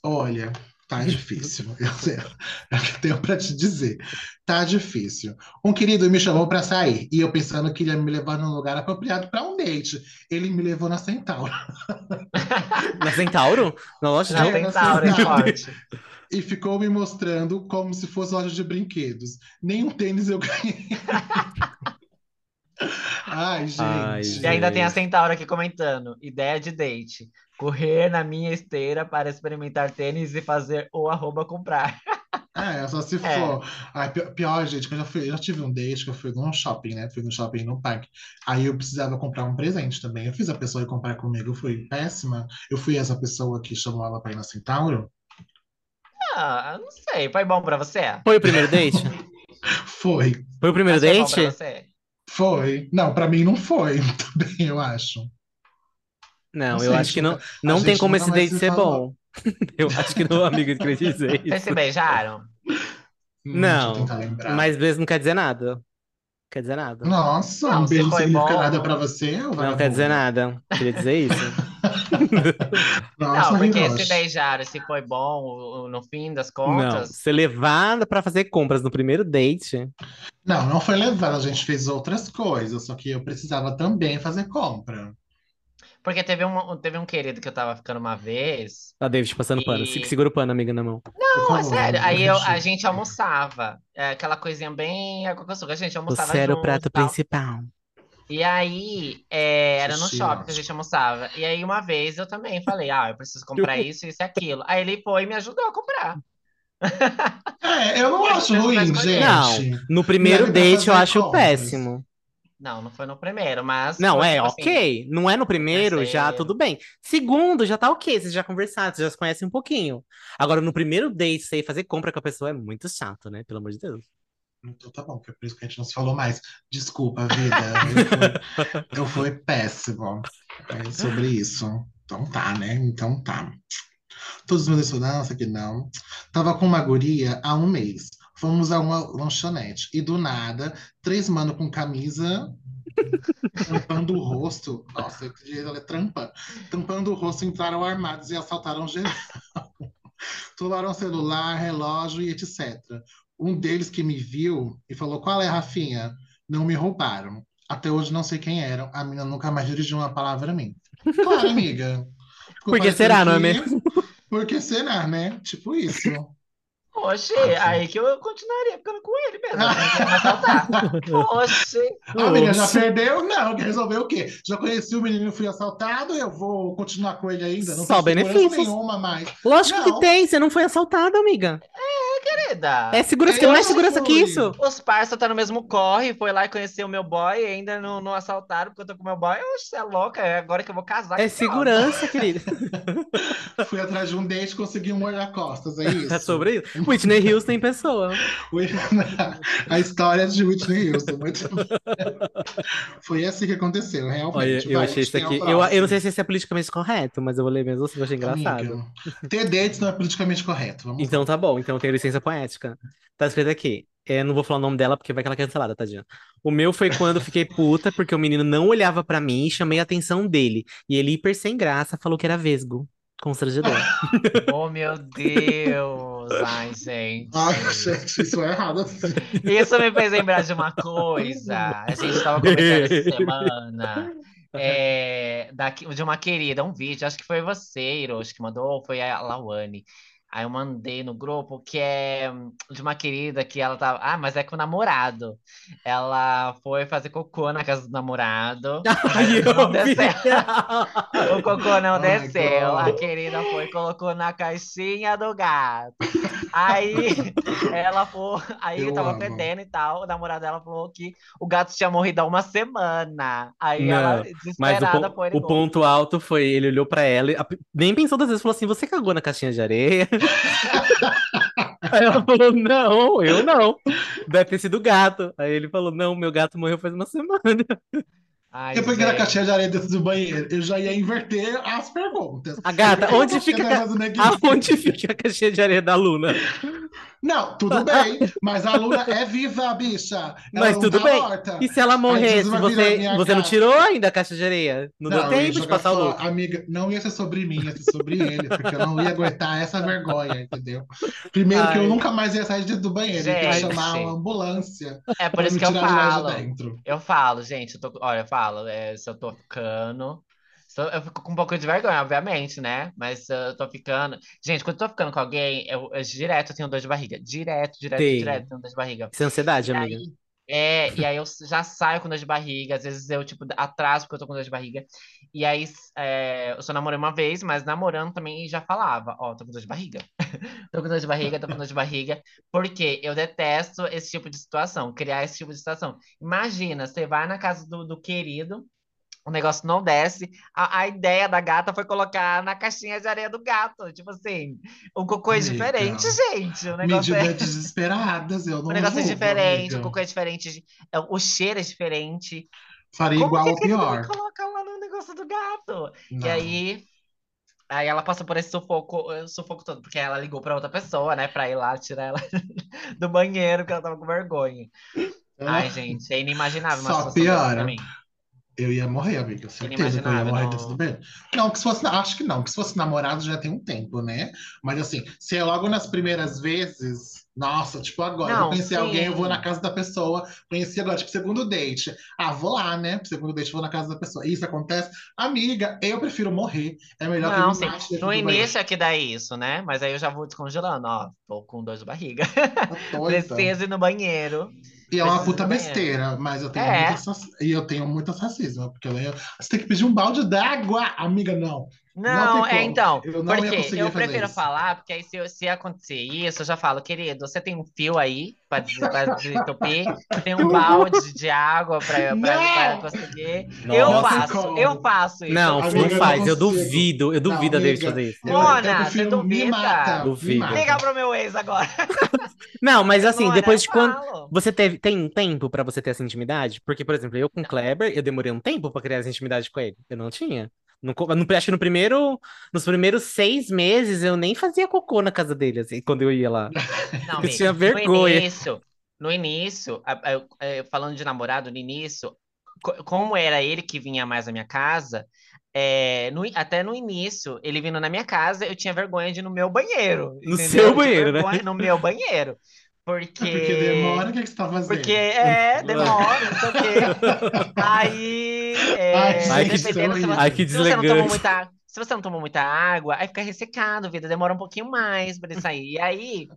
olha, tá difícil. Eu, sei- é o que eu tenho pra te dizer. Tá difícil. Um querido me chamou pra sair e eu pensando que ele ia me levar num lugar apropriado pra um date. Ele me levou na Centauro Na Centauro? Na loja de... tem- tentaram, é e ficou me mostrando como se fosse loja de brinquedos. Nem um tênis eu ganhei. Ai, gente. Ai, E ainda tem a Gente. Centaura aqui comentando. Ideia de date. Correr na minha esteira para experimentar tênis e fazer o arroba comprar. É, só se É. for. Ai, pi- pior, gente, que eu já, fui, eu já tive um date que eu fui num shopping, né? Fui no shopping no parque. Aí eu precisava comprar um presente também. Eu fiz a pessoa ir comprar comigo, fui péssima. Eu fui essa pessoa que chamou ela pra ir na Centauro. Ah, não sei. Foi bom pra você? Foi o primeiro date? Foi, Foi o primeiro Mas foi bom pra date? você? foi. Não, pra mim não foi também, eu acho. Não, Não eu sei, acho que não, não tem como esse date se ser bom. Eu acho que não, amigo, eu queria dizer Vocês isso. se beijaram? Hum, Não. Mas beijo não quer dizer nada. Quer dizer nada. Nossa, Não, um beijo não foi significa bom- nada pra você, Não quer dizer nada. Queria dizer isso. Nossa, Não, porque se beijaram, se foi bom no fim das Não, contas. ser levada pra fazer compras no primeiro date. Não, não foi levado, a gente fez outras coisas, só que eu precisava também fazer compra. Porque teve um, teve um querido que eu tava ficando uma vez. A David passando pano. E- Se- Segura o pano, amiga, na mão. Não, é sério. Aí eu- a gente almoçava. É, aquela coisinha bem água com açúcar. A gente almoçava Você era o prato e tal. principal. E aí, é, era no shopping que a gente almoçava. E aí, uma vez eu também falei, ah, eu preciso comprar isso, isso e aquilo. Aí ele foi e me ajudou a comprar. É, eu não acho ruim, gente. Não, no primeiro date eu acho compras. péssimo. Não, não foi no primeiro, mas. Não, é tipo assim, ok. Não é no primeiro, já terceiro. tudo bem. Segundo, já tá ok. Vocês já conversaram, vocês já se conhecem um pouquinho. Agora, no primeiro date, você fazer compra com a pessoa é muito chato, né? Pelo amor de Deus. Então tá bom, que é por isso que a gente não se falou mais. Desculpa, vida. Eu fui, eu fui péssimo é, sobre isso. Então tá, né? Então tá. Todos os meus estudantes aqui não. Tava com uma guria há um mês. Fomos a uma lanchonete. E do nada, três mano com camisa tampando o rosto. Nossa, que jeito ela é trampa. Tampando o rosto, entraram armados e assaltaram geral. Tomaram celular, relógio e etc. Um deles que me viu e falou: Qual é, Rafinha? Não me roubaram. Até hoje não sei quem eram. A menina nunca mais dirigiu uma palavra a mim. Claro, amiga. Ficou Por que será, não é mesmo? Por que será, né? Tipo isso. Oxe, Ah, aí que eu continuaria ficando com ele mesmo. Me assaltar. Oxe. A amiga já Oxe. perdeu? Não, quer resolver o quê? Já conheci o menino e fui assaltado, eu vou continuar com ele ainda? Não Só tem segurança benefícios. nenhuma mais. Lógico Não. que tem, você não foi assaltada, amiga. Querida. É segurança, que Eu mais segurança que fui. isso. Os parça tá no mesmo corre, foi lá e conheceu o meu boy e ainda não, não assaltaram porque eu tô com o meu boy. Oxe, você é louca, é agora que eu vou casar. É que segurança, querida. Fui atrás de um date e consegui um molha-costas, é isso? É sobre isso. Whitney Houston em pessoa. A história de Whitney Houston. muito- Foi assim que aconteceu, realmente. Olha, eu Vai, achei isso é aqui. Eu, eu não sei se isso é politicamente correto, mas eu vou ler mesmo assim, eu achei engraçado. Amiga, ter dates não é politicamente correto. Vamos Então tá bom, então tem licença poética. Tá escrito aqui. É, não vou falar o nome dela porque vai que ela é cancelada, tadinha. O meu foi quando fiquei puta porque o menino não olhava pra mim e chamei a atenção dele. E ele, hiper sem graça, falou que era vesgo. Constrangedor. Oh, meu Deus. Ai, gente. Ai, gente, isso é errado. Isso me fez lembrar de uma coisa. A gente estava comentando essa semana. é, daqui, de uma querida, um vídeo, acho que foi você, Hiroshi, que mandou, ou foi a Lawane. Aí eu mandei no grupo que é de uma querida que ela tava. Ah, mas é com o namorado. Ela foi fazer cocô na casa do namorado. Ai, Não desceu. O cocô não Oh desceu. A querida foi e colocou na caixinha do gato. Aí ela foi, aí Eu tava amo. fedendo e tal. O namorado dela falou que o gato tinha morrido há uma semana. Aí Não, ela, Mas o, desesperada, pon- foi o ponto alto foi, ele olhou pra ela, e nem pensou duas vezes, falou assim, você cagou na caixinha de areia? Aí ela falou, não, eu não. Deve ter sido o gato. Aí ele falou, não, meu gato morreu faz uma semana. Ai, Eu peguei na gente. caixinha de areia dentro do banheiro. Eu já ia inverter as perguntas. A gata, Eu onde fica, aonde fica a caixinha de areia da Luna? Não, tudo bem, mas a Luna é viva, bicha. Ela Mas não tudo tá bem. morta. E se ela morresse, você, você não tirou ainda a caixa de areia? Não, deu eu ia tempo de passar o. Amiga, não ia ser sobre mim, ia ser sobre ele, porque eu não ia aguentar essa vergonha, entendeu? Primeiro que eu Ai. nunca mais ia sair do banheiro, ia que Gente. chamar uma ambulância É por isso que eu falo. Eu falo, gente, eu tô, olha, eu falo, é, se eu tô ficando. Eu, fico com um pouco de vergonha, obviamente, né? Mas se eu tô ficando. Gente, quando eu tô ficando com alguém, eu, eu direto eu tenho dor de barriga. Direto, direto, Tem. direto, tenho dor de barriga. Isso é ansiedade, E amiga. aí, é, e aí eu já saio com dor de barriga, às vezes eu, tipo, atraso porque eu tô com dor de barriga. E aí, é, eu só namorei uma vez, mas namorando também já falava, ó, tô com dor de barriga. Tô com dor de barriga, tô com dor de barriga. Porque eu detesto esse tipo de situação, criar esse tipo de situação. Imagina, você vai na casa do, do querido, o negócio não desce. A, a ideia da gata foi colocar na caixinha de areia do gato. Tipo assim, o cocô é Amiga. diferente, gente. O negócio é. Medidas desesperadas, eu não O negócio é diferente, amiga. o cocô é diferente, é, o cheiro é diferente. Faria Como igual ou pior. coloca lá no negócio do gato? E Não. aí, aí ela passou por esse sufoco, eh, sufoco todo, porque ela ligou pra outra pessoa, né, pra ir lá tirar ela do banheiro, porque ela tava com vergonha. Ai, gente, é inimaginável Só piora. Eu ia morrer, amiga. Certeza que eu ia morrer não. dentro do banheiro. Não, que se fosse. Acho que não, que se fosse namorado já tem um tempo, né? Mas assim, se é logo nas primeiras vezes. Nossa, tipo agora, eu Não, conheci alguém, eu vou sim. na casa da pessoa, conheci agora, tipo, segundo date. Ah, vou lá, né? Segundo date, vou na casa da pessoa. Isso acontece. Amiga, eu prefiro morrer. É melhor que eu Não, me sim. mate dentro No início é que dá isso, né? Mas aí eu já vou descongelando, ó. Tô com dor de barriga. Doida. Preciso ir no banheiro. E é uma puta besteira, mas eu tenho É. muito e eu tenho muito racismo, porque eu, você tem que pedir um balde d'água, amiga, não. Não, tem é como. então. Eu não Porque conseguir eu prefiro isso. falar, porque aí se, eu- se acontecer isso, eu já falo, querido, você tem um fio aí pra desentupir, você tem um balde de água pra, pra, pra Não! conseguir. Eu faço, Não tem eu como. faço isso. Não, Amiga, não eu não faz. Eu duvido. Eu Não, duvido a David fazer isso. Eu, Mona, eu você me duvida? mata. Duvido. Ligar pro meu ex agora. Não, mas assim, Mona, depois de quando. falo. Você teve, tem um tempo pra você ter essa intimidade? Porque, por exemplo, eu com o Kleber, eu demorei um tempo pra criar essa intimidade com ele. Eu não tinha. No, no, acho que no primeiro, nos primeiros seis meses eu nem fazia cocô na casa dele, assim, quando eu ia lá. Não, Eu amiga, tinha No vergonha. início, no início, a- a- eu- é, falando de namorado, no início, co- como era ele que vinha mais na minha casa, é, no até no início, ele vindo na minha casa, eu tinha vergonha de ir no meu banheiro. No entendeu? seu banheiro, né? No meu banheiro. Porque. Porque demora, o que, que você tá fazendo? Porque é, demora, não sei o quê. Aí, é, Ai, que dependendo se você, Ai, que se você não tomou deselegante. muita, se você não tomou muita água, aí fica ressecado, vida, demora um pouquinho mais pra ele sair. E aí,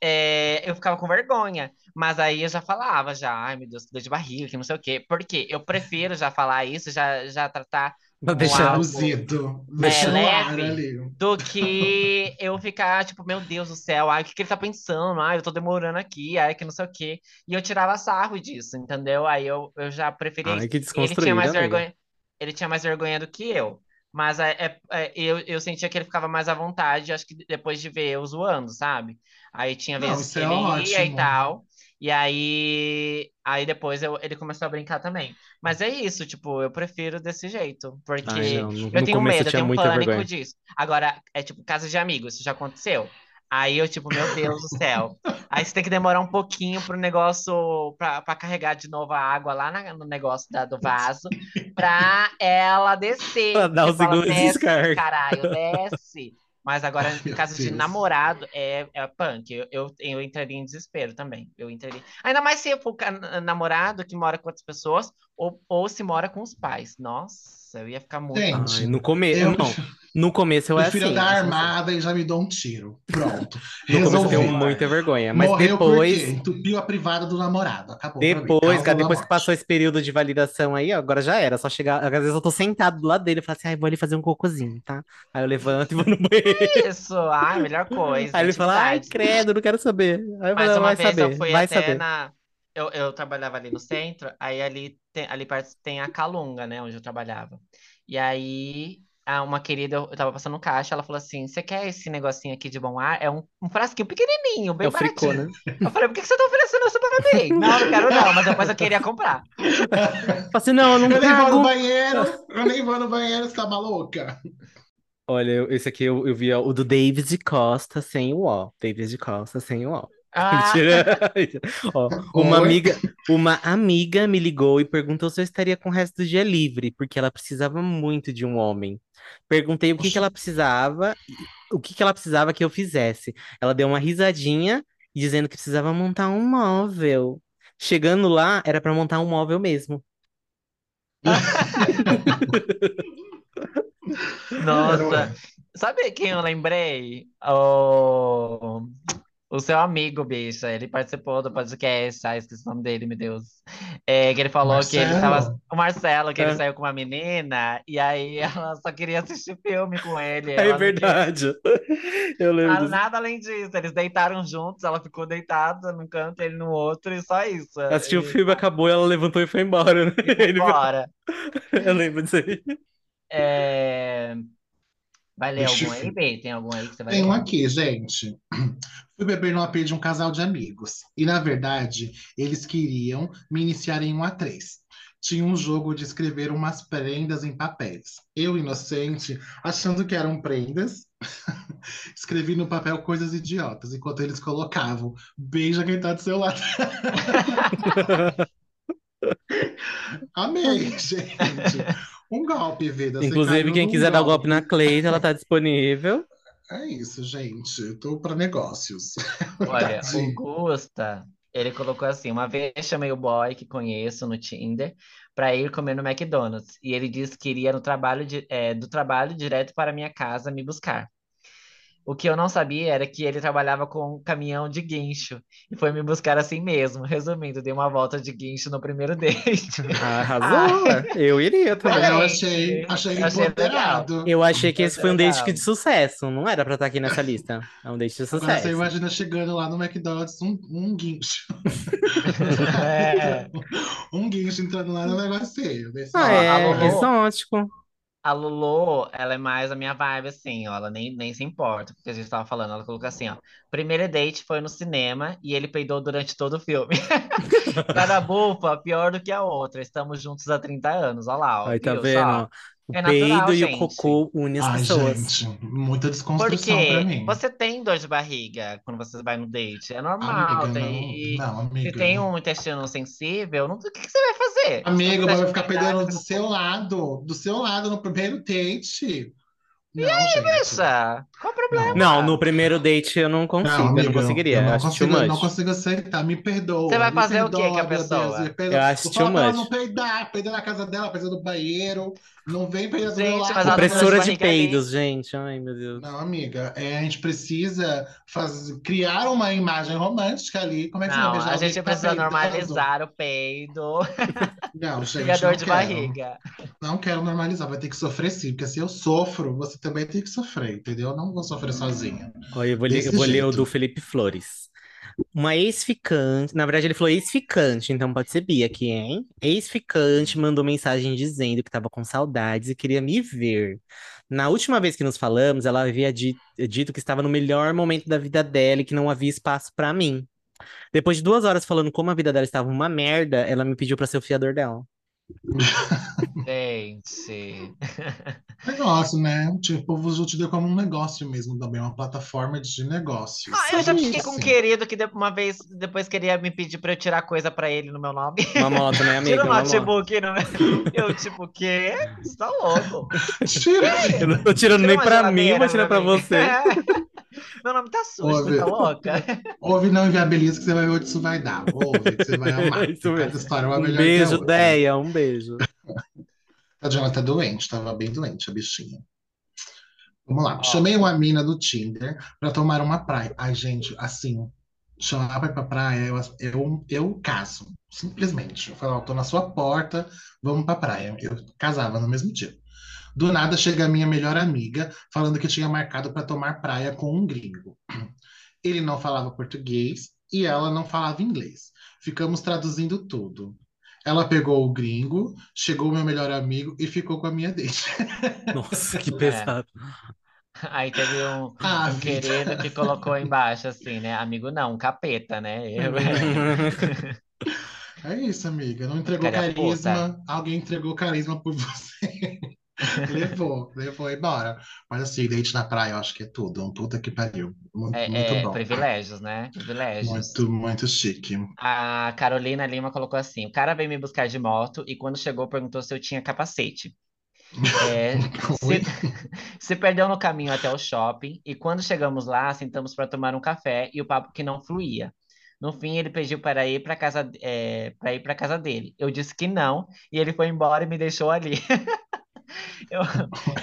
é, eu ficava com vergonha. Mas aí eu já falava, já, ai meu Deus, que dor de barriga, que não sei o quê. Porque eu prefiro já falar isso, já, já tratar Não com deixa- algo Traduzido. Deixa ar leve. ali. do que eu ficar, tipo, meu Deus do céu, ai, o que que ele tá pensando? Ai, eu tô demorando aqui, ai, que não sei o quê. E eu tirava sarro disso, entendeu? Aí eu, eu já preferia Ai, que Ele tinha mais amiga. vergonha, ele tinha mais vergonha do que eu. Mas é, é- é- eu, eu sentia que ele ficava mais à vontade, acho que depois de ver eu zoando, sabe? Aí tinha Não, vezes isso que é ele ia e tal. E aí, aí depois eu- ele começou a brincar também. Mas é isso, tipo, eu prefiro desse jeito. Porque Ai, não, no, eu tenho medo, eu tenho pânico vergonha. disso. Agora, é tipo, casa de amigos, isso já aconteceu? Aí eu, tipo, meu Deus do céu. Aí você tem que demorar um pouquinho pro negócio, pra, pra carregar de novo a água lá na- no negócio da- do vaso, pra ela descer. Pra dar ela segundo descarga. caralho, desce. Mas agora, em Meu caso de namorado, é, é punk. Eu, eu, eu entraria em desespero também. Eu entraria. Ainda mais se for ca- namorado que mora com outras pessoas, ou, ou se mora com os pais. Nossa, eu ia ficar muito. Gente, Ai, no começo. Eu Não, no começo eu prefiro assim. dar sou assim. armada e já me dou um tiro. Pronto. No começo eu tenho Resolvi. muita vergonha. Mas Morreu depois. por quê? Entupiu a privada do namorado. Acabou. Depois, cara, depois que passou esse período de validação aí, ó, agora já era. Só chegar. Às vezes eu tô sentado do lado dele e falo assim, ai, vou ali fazer um cocôzinho, tá? Aí eu levanto e vou no banheiro. Isso, ai, melhor coisa. Aí ele fala, ai, credo, não quero saber. Aí eu falo, uma vai vez saber, eu fui vai até saber. na. Eu, eu trabalhava ali no centro, aí ali, tem, ali perto tem a Calunga, né, onde eu trabalhava. E aí, uma querida, eu eu tava passando no caixa, ela falou assim: Você quer esse negocinho aqui de bom ar? É um, um frasquinho pequenininho, É bem fricô, baratinho. né? Eu falei: Por que que você tá oferecendo isso pra mim? Não, não quero não, mas depois eu queria comprar. Fala assim, não, eu não Eu nem vou no banheiro. Eu nem vou no banheiro, você tá maluca? Olha, eu- esse aqui eu, eu vi ó, o do David Costa sem o O. David Costa sem o O. Ah. Ó, uma Oi? amiga, uma amiga me ligou e perguntou se eu estaria com o resto do dia livre, porque ela precisava muito de um homem. Perguntei o que que ela precisava, o que que ela precisava que eu fizesse. Ela deu uma risadinha, dizendo que precisava montar um móvel. Chegando lá, era para montar um móvel mesmo. nossa. Sabe quem eu lembrei? O... o seu amigo, bicha. Ele participou do podcast. Ah, esqueci o nome dele, meu Deus. É, que ele falou que ele tava. Marcelo? O Marcelo, que ele É. saiu com uma menina. E aí ela só queria assistir filme com ele. É queria verdade. Eu lembro nada, disso. nada além disso. Eles deitaram juntos, ela ficou deitada num canto, ele no outro, e só isso. Assistiu o E filme, acabou, ela levantou e foi embora, né? foi Ele- embora. Eu lembro disso aí. É, Vai ler Deixa algum aí, ver. B? Tem algum aí que você vai Tem um ler? aqui, gente. Fui beber no AP de um casal de amigos. E, na verdade, eles queriam me iniciar em um A3. Tinha um jogo de escrever umas prendas em papéis. Eu, inocente, achando que eram prendas, escrevi no papel coisas idiotas, enquanto eles colocavam beija quem tá do seu lado. Amei, gente. Um golpe, vida. Inclusive, quem quiser dar golpe na Cleide, ela tá disponível. É isso, gente. Eu tô para negócios. Olha, o. Gusta, ele colocou assim: uma vez chamei o boy que conheço no Tinder para ir comer no McDonald's. E ele disse que iria no trabalho de- é, do trabalho direto para minha casa me buscar. O que eu não sabia era que ele trabalhava com um caminhão de guincho e foi me buscar assim mesmo. Resumindo, dei uma volta de guincho no primeiro date. Arrasou. Eu iria também. Eu achei, achei achei empoderado. Eu achei que esse foi um date de sucesso. Não era pra estar aqui nessa lista. É um date de Agora você sucesso. imagina chegando lá no McDonald's, um, um guincho. É. Um guincho entrando lá no negócio desse. Ah, é exótico. A Lulu, ela é mais a minha vibe, assim, ó. Ela nem, nem se importa com o que a gente tava falando. Ela colocou assim, ó. Primeiro date foi no cinema e ele peidou durante todo o filme. Cada bufa pior do que a outra. Estamos juntos há 30 anos. Olha lá, ó. Aí tá viu vendo? só? Ó? O É natural, peido e o gente. cocô unem as Ai, pessoas. gente, muita desconstrução Porque pra mim. você tem dor de barriga quando você vai no date. É normal. Amiga, tem... não, não, Se amiga. tem um intestino sensível, não... o que, que você vai fazer? Amiga, Você vai ficar você do seu lado, do seu lado no primeiro date. Não, gente. Deixa. Qual o problema? Não, no primeiro date eu não consigo, eu amiga, não conseguiria. Eu Eu não acho consigo, much. não consigo aceitar. Me perdoa. Você vai fazer o quê perdoa, com a pessoa? Deus, perdoa. Eu acho too pra ela much. não peidar, peidar na casa dela, peidar no banheiro. Não vem peidar do Gente, meu mas lado. ela não Opressora Dor de peidos, gente. Ai, meu Deus. Não, amiga, é, a gente precisa fazer, criar uma imagem romântica ali. Como é que você vai Não, beijar a gente tá precisa peidando? normalizar o peido Não, gente, a dor não de quero. barriga. Não quero normalizar, vai ter que sofrer sim, porque se eu sofro, você também tem que sofrer, entendeu? Eu não vou sofrer sozinha. Olha, eu vou, ler, eu vou ler o do Felipe Flores. Uma ex-ficante, na verdade ele falou ex-ficante, então pode ser Bia aqui, hein? Ex-ficante mandou mensagem dizendo que estava com saudades e queria me ver. Na última vez que nos falamos, ela havia di- dito que estava no melhor momento da vida dela e que não havia espaço pra mim. Depois de duas horas falando como a vida dela estava uma merda, ela me pediu pra ser o fiador dela. Gente. Negócio, né? Tipo, o te deu como um negócio mesmo também, uma plataforma de negócios. Ah, eu já fiquei Isso. com um querido que uma vez depois queria me pedir pra eu tirar coisa pra ele no meu nome. Uma moto, né, amiga? Tira o notebook no meu. Eu, tipo, o quê? Você tá louco? Tira! Eu não tô tirando Tira nem pra mim, vou tirar pra mim. você. É. Meu nome tá sujo, Ouve. tá louca? Ouve, não inviabiliza que você vai ver onde isso vai dar. Ouve, que você vai amar. Isso Cada história é uma Um melhor beijo. Deia, um beijo. A Diana tá doente, tava bem doente, a bichinha. Vamos lá. Chamei uma mina do Tinder pra tomar uma praia. Ai, gente, assim, chamar pra ir pra praia, eu, eu, eu caso. Simplesmente. Eu falo, ó, tô na sua porta, vamos pra praia. Eu casava no mesmo dia. Do nada chega a minha melhor amiga falando que tinha marcado pra tomar praia com um gringo. Ele não falava português e ela não falava inglês. Ficamos traduzindo tudo. Ela pegou o gringo, chegou o meu melhor amigo e ficou com a minha date. Nossa, que É. pesado. Aí teve um, Ah, um querido que colocou embaixo assim, né? Amigo não, um capeta, né? Eu- É isso, amiga. Não entregou Cara, carisma, alguém entregou carisma por você. Levou, levou embora. Mas assim, date na praia, eu acho que é tudo. Um puta que pariu. Muito, muito É, é, bom. privilégios, né? Privilégios. Muito, muito chique. A Carolina Lima colocou assim: o cara veio me buscar de moto e quando chegou perguntou se eu tinha capacete. É, se, se perdeu no caminho até o shopping e quando chegamos lá, sentamos para tomar um café e o papo que não fluía. No fim, ele pediu para ir para casa, é, para ir para casa dele. Eu disse que não e ele foi embora e me deixou ali. Eu,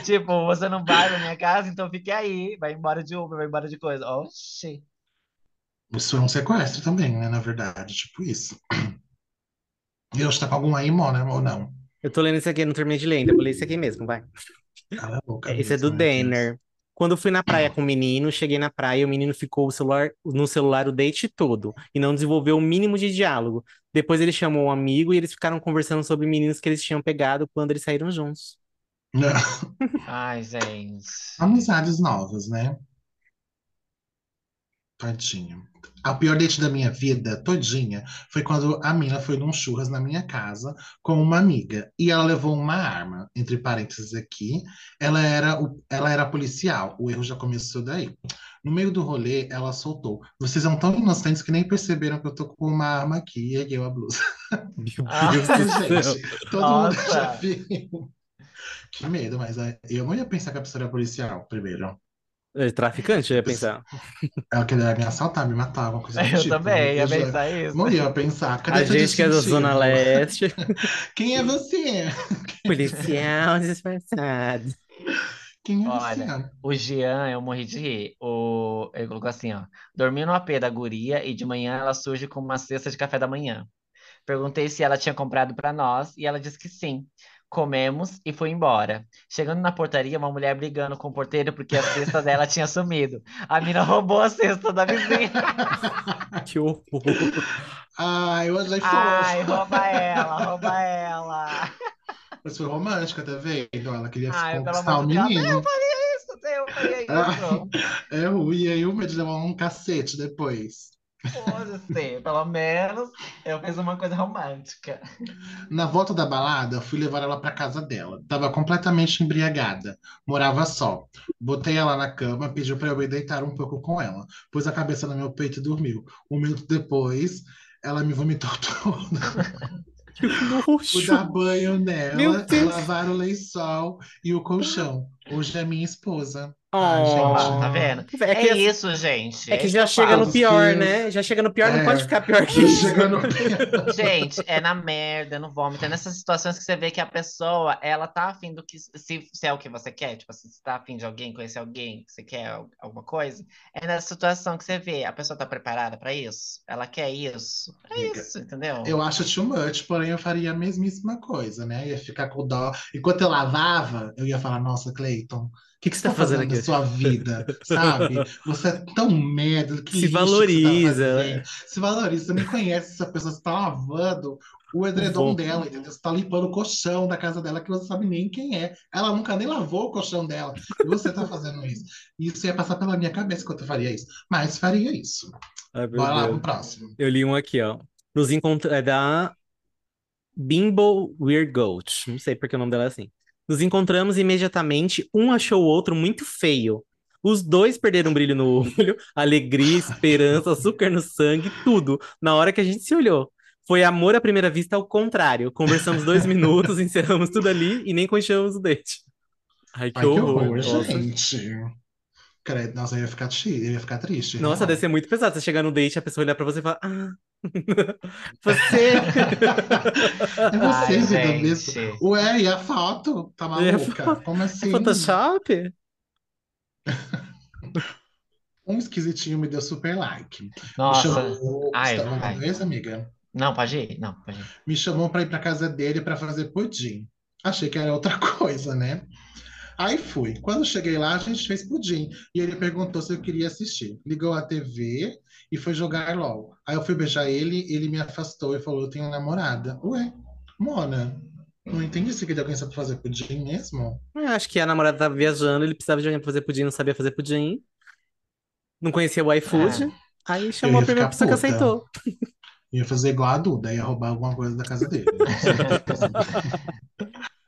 tipo, você não vai na minha casa, então fique aí. Vai embora de Uber, vai embora de coisa. Oxi. Isso foi um sequestro também, né? Na verdade, tipo isso. E hoje tá com algum aí, Mona, ou não? Eu tô lendo isso aqui, não terminei de ler ainda. Vou ler isso aqui mesmo, vai. Cala a boca É, Esse é do Deus. Denner. Quando eu fui na praia com o menino, cheguei na praia e o menino ficou o celular, no celular o date todo e não desenvolveu o mínimo de diálogo. Depois ele chamou um amigo e eles ficaram conversando sobre meninos que eles tinham pegado quando eles saíram juntos. Ai, gente. Amizades novas, né? Tadinho. A pior date da minha vida, todinha, foi quando a mina foi num churras na minha casa com uma amiga e ela levou uma arma. Entre parênteses aqui, ela era, o, ela era policial. O erro já começou daí. No meio do rolê, ela soltou. Vocês são tão inocentes que nem perceberam que eu tô com uma arma aqui e ergueu a blusa. Meu Ah, Deus do céu. Gente, todo mundo Nossa. já viu. Que medo, mas é, eu não ia pensar que a pessoa era policial, primeiro. É traficante, eu ia pensar. Ela queria me assaltar, me matar, alguma coisa do Eu tipo. também ia já- pensar isso. Não ia pensar. Cadê A gente que é da? Zona Leste, Quem é você? policial disfarçado. Quem é Olha, você? O Jean, eu morri de rir. O... Ele colocou assim, ó. Dormi no AP da guria e de manhã ela surge com uma cesta de café da manhã. Perguntei se ela tinha comprado para nós e ela disse que sim. Comemos e foi embora. Chegando na portaria, uma mulher brigando com o porteiro porque a cesta dela tinha sumido. A mina roubou a cesta da vizinha. Que horror. Ai, eu achei Ai, rouba ela, rouba ela. Mas foi romântica, tá vendo? Ela queria Ai, conquistar o menino. eu faria isso, eu faria isso. É ruim, e aí o medo de levar um cacete depois. Foda-se, pelo menos eu fiz uma coisa romântica. Na volta da balada, fui levar ela pra casa dela. Tava completamente embriagada. Morava só. Botei ela na cama, pediu pra eu ir deitar um pouco com ela. Pôs a cabeça no meu peito e dormiu. Um minuto depois, ela me vomitou toda. Que Fui dar banho nela, lavar o lençol e o colchão. Hoje é minha esposa. Oh. Ai, gente. Tá vendo? É É, que, isso, gente. é que já eu chega no pior, né? Já chega no pior, não É. pode ficar pior que isso. Chega no... Gente, é na merda, é no vômito, é nessas situações que você vê que a pessoa, ela tá afim do que, se, se é o que você quer, tipo assim, se tá afim de alguém, conhecer alguém, que você quer al- alguma coisa, é nessa situação que você vê, a pessoa tá preparada pra isso? Ela quer isso? É Amiga, isso, entendeu? Eu acho too much, porém eu faria a mesmíssima coisa, né? Ia ficar com dó. Enquanto eu lavava, eu ia falar, nossa, Cleiton, o que, que você tá fazendo aqui? da sua vida? Sabe? Você é tão merda, que Se que tá valoriza, fazendo. né? Se valoriza, você nem conhece essa pessoa, você tá lavando o edredom dela, entendeu? Você tá limpando o colchão da casa dela, que você sabe nem quem é. Ela nunca nem lavou o colchão dela. E você tá fazendo isso. Isso ia passar pela minha cabeça quando eu faria isso. Mas faria isso. Ai, Bora lá Deus. pro próximo. Eu li um aqui, ó. Nos encontra... É da Bimbo Weird Goat. Não sei porque o nome dela é assim. Nos encontramos imediatamente, um achou o outro muito feio. Os dois perderam brilho no olho, alegria, esperança, açúcar no sangue, tudo, na hora que a gente se olhou. Foi amor à primeira vista ao contrário. Conversamos dois minutos, encerramos tudo ali e nem continuamos o date. Ai, que Ai, que horror. horror, Nossa, gente. Credo, Nossa, eu ia ficar, eu ia ficar triste. Nossa, deve ser muito pesado você chegar no date e a pessoa olhar pra você e falar: Ah, você. É você, Ai, vida gente. mesmo. Ué, e a foto? Tá maluca? Como É assim? Photoshop? Um esquisitinho me deu super like. Me Nossa. chamou. Ai, Você tá mandando esse, amiga? Não, pode ir? Não, pode ir. Me chamou pra ir pra casa dele pra fazer pudim. Achei que era outra coisa, né? Aí fui. Quando cheguei lá, a gente fez pudim. E ele perguntou se eu queria assistir. Ligou a TV e foi jogar LOL. Aí eu fui beijar ele, ele me afastou e falou: Eu tenho namorada. Ué, Mona, não entendi se queria alguém pra fazer pudim mesmo. Eu acho que a namorada tava viajando, ele precisava de alguém pra fazer pudim, não sabia fazer pudim. Não conhecia o iFood. Aí chamou a primeira pessoa que puta. aceitou. Ia fazer igual a Duda, ia roubar alguma coisa da casa dele.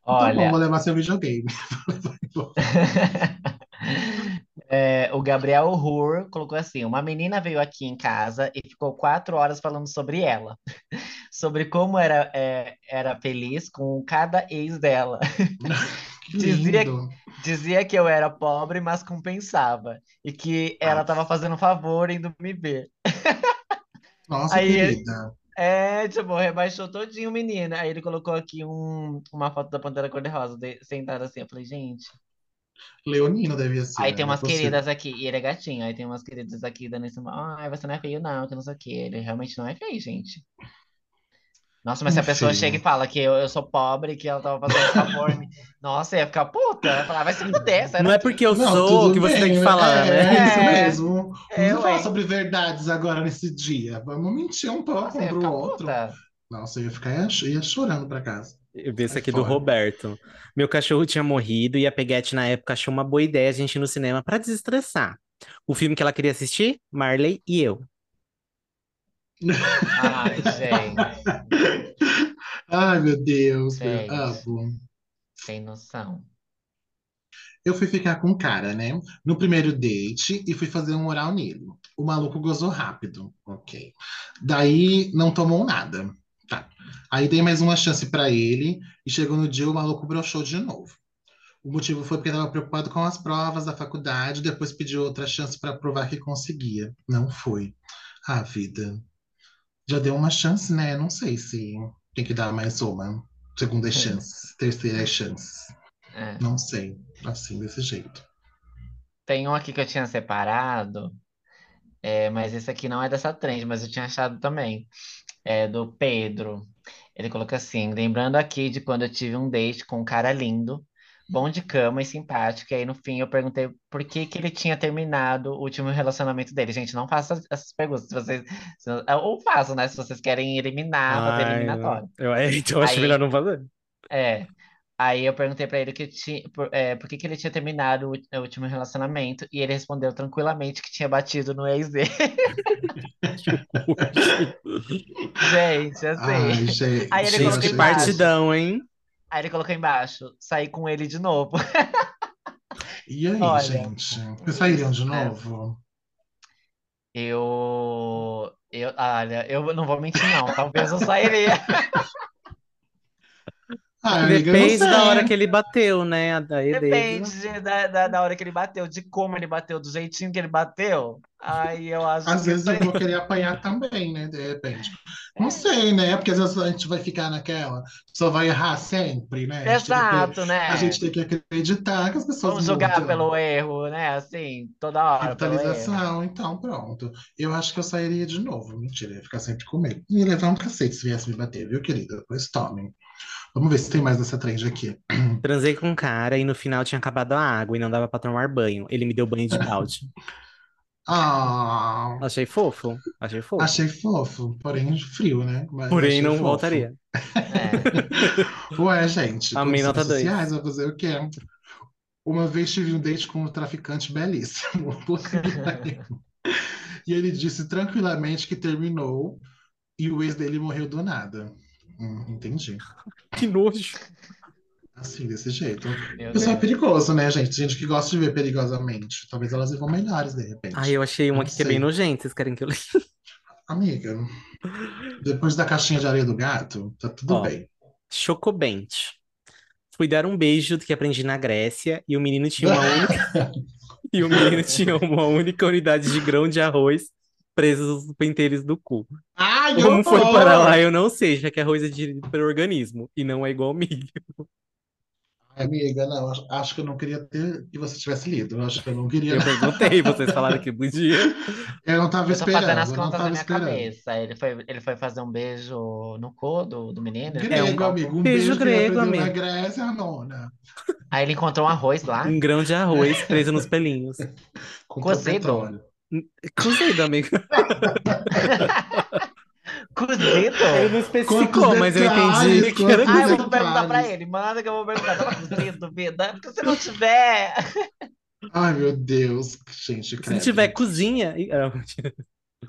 Tá bom, Olha, vou levar seu videogame. é, o Gabriel Hur colocou assim: uma menina veio aqui em casa e ficou quatro horas falando sobre ela, sobre como era, é, era feliz com cada ex dela. Dizia, dizia que eu era pobre, mas compensava, e que ela estava fazendo um favor indo me ver. nossa, Aí querida. É, tipo, rebaixou todinho o menino. Aí ele colocou aqui um, uma foto da Pantera Cor-de-Rosa, de- sentada assim. Eu falei, gente. Leonino devia ser, Aí né? tem Não é umas possível. queridas aqui, e ele é gatinho. Aí tem umas queridas aqui dando cima. Ai, você não é feio, não, que não sei o quê. Ele realmente não é feio, gente. Nossa, mas se a pessoa chega e fala que eu, eu sou pobre, que ela tava fazendo favor. me- Nossa, ia ficar puta. Ia falar, vai se fuder, sai Não é porque eu Não, sou que você tem que bem. falar, É, né? é isso É, mesmo. é, Vamos falar sobre verdades agora nesse dia. Vamos mentir um pouco Nossa, um pro outro. puta. Nossa, eu ia ficar ia, ia chorando pra casa. Eu vi esse Sai aqui do. Roberto. Meu cachorro tinha morrido e a Peguete na época achou uma boa ideia a gente ir no cinema pra desestressar. O filme que ela queria assistir, Marley e eu. Ai, gente. Ai, meu Deus, Gente, amo. sem noção. Eu fui ficar com um cara, né? No primeiro date e fui fazer um oral nele. O maluco gozou rápido, ok. Daí não tomou nada. Tá. Aí dei mais uma chance pra ele e chegou no dia o maluco broxou de novo. O motivo foi porque estava preocupado com as provas da faculdade, depois pediu outra chance para provar que conseguia. Não foi. Ah, vida. Já deu uma chance, né? Não sei se tem que dar mais uma. Segunda chance, terceira chance. É. Não sei. Assim, desse jeito. Tem um aqui que eu tinha separado, é, mas esse aqui não é dessa trend, mas eu tinha achado também. É do Pedro. Ele colocou assim: lembrando aqui de quando eu tive um date com um cara lindo, bom de cama e simpático. E aí no fim eu perguntei por que que ele tinha terminado o último relacionamento dele. Gente, não faça essas perguntas. Se vocês, se- ou façam, né? Se vocês querem eliminar, fazer Ai, eliminatório. eu, é, então eu acho melhor Aí, não fazer. é. Aí eu perguntei pra ele que tinha, por, é, por que que ele tinha terminado o, o último relacionamento e ele respondeu tranquilamente que tinha batido no ex dele. Gente, Ai, assim. gente, Aí ele Gente, embaixo. partidão, hein? Aí ele colocou embaixo, saí com ele de novo. E aí, Olha, gente? Vocês saíram de é, novo? eu, eu, olha, eu não vou mentir não, talvez eu sairia. Ah, amiga, eu não Depende da hora que ele bateu, né? Daí dele. Depende de- da, da, da hora que ele bateu, de como ele bateu, do jeitinho que ele bateu. Aí eu acho Às que vezes eu vou querer apanhar também, né? De repente. Não É, sei, né? Porque às vezes a gente vai ficar naquela, só vai errar sempre, né? A gente tem que, exato, a né? gente tem que acreditar que as pessoas Vamos mudam. pelo erro, né? Assim, toda hora. Revitalização, então pronto. Eu acho que eu sairia de novo. Mentira, ia ficar sempre com medo. E levar um cacete se viesse me bater, viu, querida? Pois tomem. Vamos ver se tem mais dessa trend aqui. Transei com um cara e no final tinha acabado a água e não dava pra tomar banho. Ele me deu banho de balde. Ah, Achei fofo. Achei fofo. achei fofo, porém frio, né? Mas Porém, não fofo. voltaria. É. Ué, gente, Amei nota dois. sociais, vai fazer o quê? Uma vez tive um date com um traficante belíssimo. E ele disse tranquilamente que terminou e o ex dele morreu do nada. Hum, entendi. Que nojo. Assim, desse jeito. Meu O pessoal é perigoso, né, gente? Gente que gosta de ver perigosamente. Talvez elas vão melhores, de repente. Ai, eu achei uma Não aqui que é bem nojenta. Vocês querem que eu leia? Amiga, depois da caixinha de areia do gato, tá tudo Ó, bem. Chocobente. Fui dar um beijo que aprendi na Grécia e o menino tinha uma única e o menino tinha uma única unidade de grão de arroz presos nos penteiros do cu. Ai, Como foi para lá, eu não sei, já que arroz é digerido pelo organismo e não é igual milho. Amiga, não, acho, que eu não queria ter que você tivesse lido. Eu acho que eu não queria, Eu perguntei, vocês falaram que podia. Eu não tava Eu tô fazendo as esperando, eu não contas na minha esperando. cabeça. Ele foi, ele foi fazer um beijo no cu do, do menino, ele É um Grego, amigo, um beijo beijo grego, aprendeu na amigo. Grécia, nona. Aí ele encontrou um arroz lá, Um grão de arroz preso nos pelinhos. Comprou cozido. Cozido, amigo. Cozido? Ele não Quantos especificou, mas eu entendi que era Ah, eu vou perguntar pra ele. Manda que eu vou perguntar. Tava cozido, vida? Porque se não tiver. Ai, meu Deus, gente, Se credo. tiver cozinha. Ah,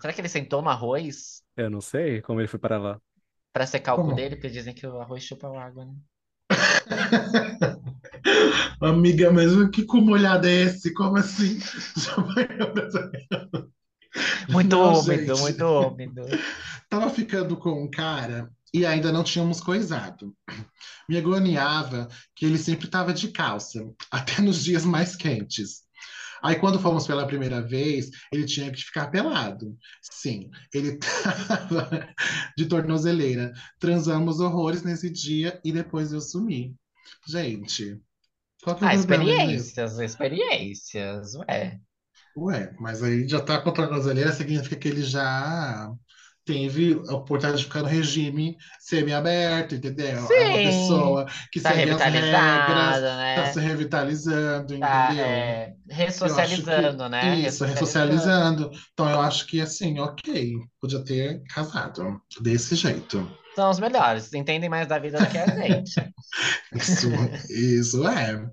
Será que ele sentou no arroz Eu não sei como ele foi para lá. pra secar o cu dele? Porque dizem que o arroz chupa a água, né? Amiga, mas que como olhada é esse? Como assim? Muito Não, úmido, gente. muito úmido. Tava ficando com um cara e ainda não tínhamos coisado. Me agoniava que ele sempre tava de calça, até nos dias mais quentes. Aí, quando fomos pela primeira vez, ele tinha que ficar pelado. Sim, ele tava de tornozeleira. Transamos horrores nesse dia e depois eu sumi. Gente, qual que é Ah, o nisso? experiências, experiências, ué. Ué, mas aí já tá com tornozeleira, significa que ele já teve a oportunidade de ficar no regime semi-aberto, entendeu? É uma Sim, pessoa que tá segue as regras, revitalizada, tá né? se revitalizando, Tá, entendeu? é, acho que ressocializando, né? isso, Ressocializando. ressocializando. Então eu acho que assim, ok, podia ter casado desse jeito. São os melhores, entendem mais da vida do que a gente. Isso, isso é.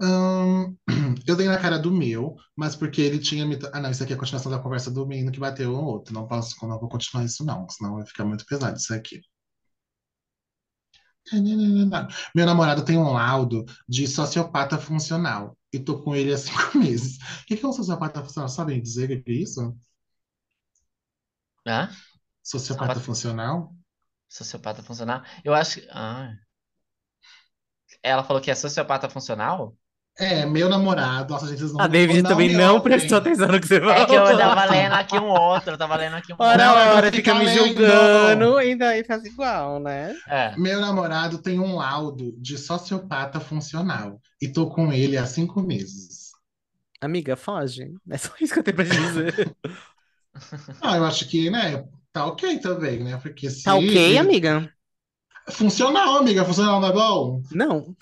Hum, eu dei na cara do meu, mas porque ele tinha me. Ah, não, isso aqui é a continuação da conversa do menino que bateu um outro. Não posso, não vou continuar isso, não, senão vai ficar muito pesado isso aqui. Meu namorado tem um laudo de sociopata funcional e tô com ele há cinco meses. O que é um sociopata funcional? Sabem dizer o que é isso? Hã? Sociopata Sociopata- funcional? Sociopata funcional? Eu acho que. Ah. Ela falou que é sociopata funcional? É, meu namorado. Nossa, gente, vocês não, A David não também não ouvem. prestou atenção no que você falou. É que eu tava lendo aqui um outro, eu tava lendo aqui um Ora, Não, é pra ora, fica me lendo. julgando e daí faz igual, né? É. Meu namorado tem um laudo de sociopata funcional e tô com ele há cinco meses. Amiga, foge. É só isso que eu tenho pra te dizer. Ah, eu acho que, né, tá ok também, né? Porque se Tá ok, amiga? Funcional, amiga, funcional não é bom? Não,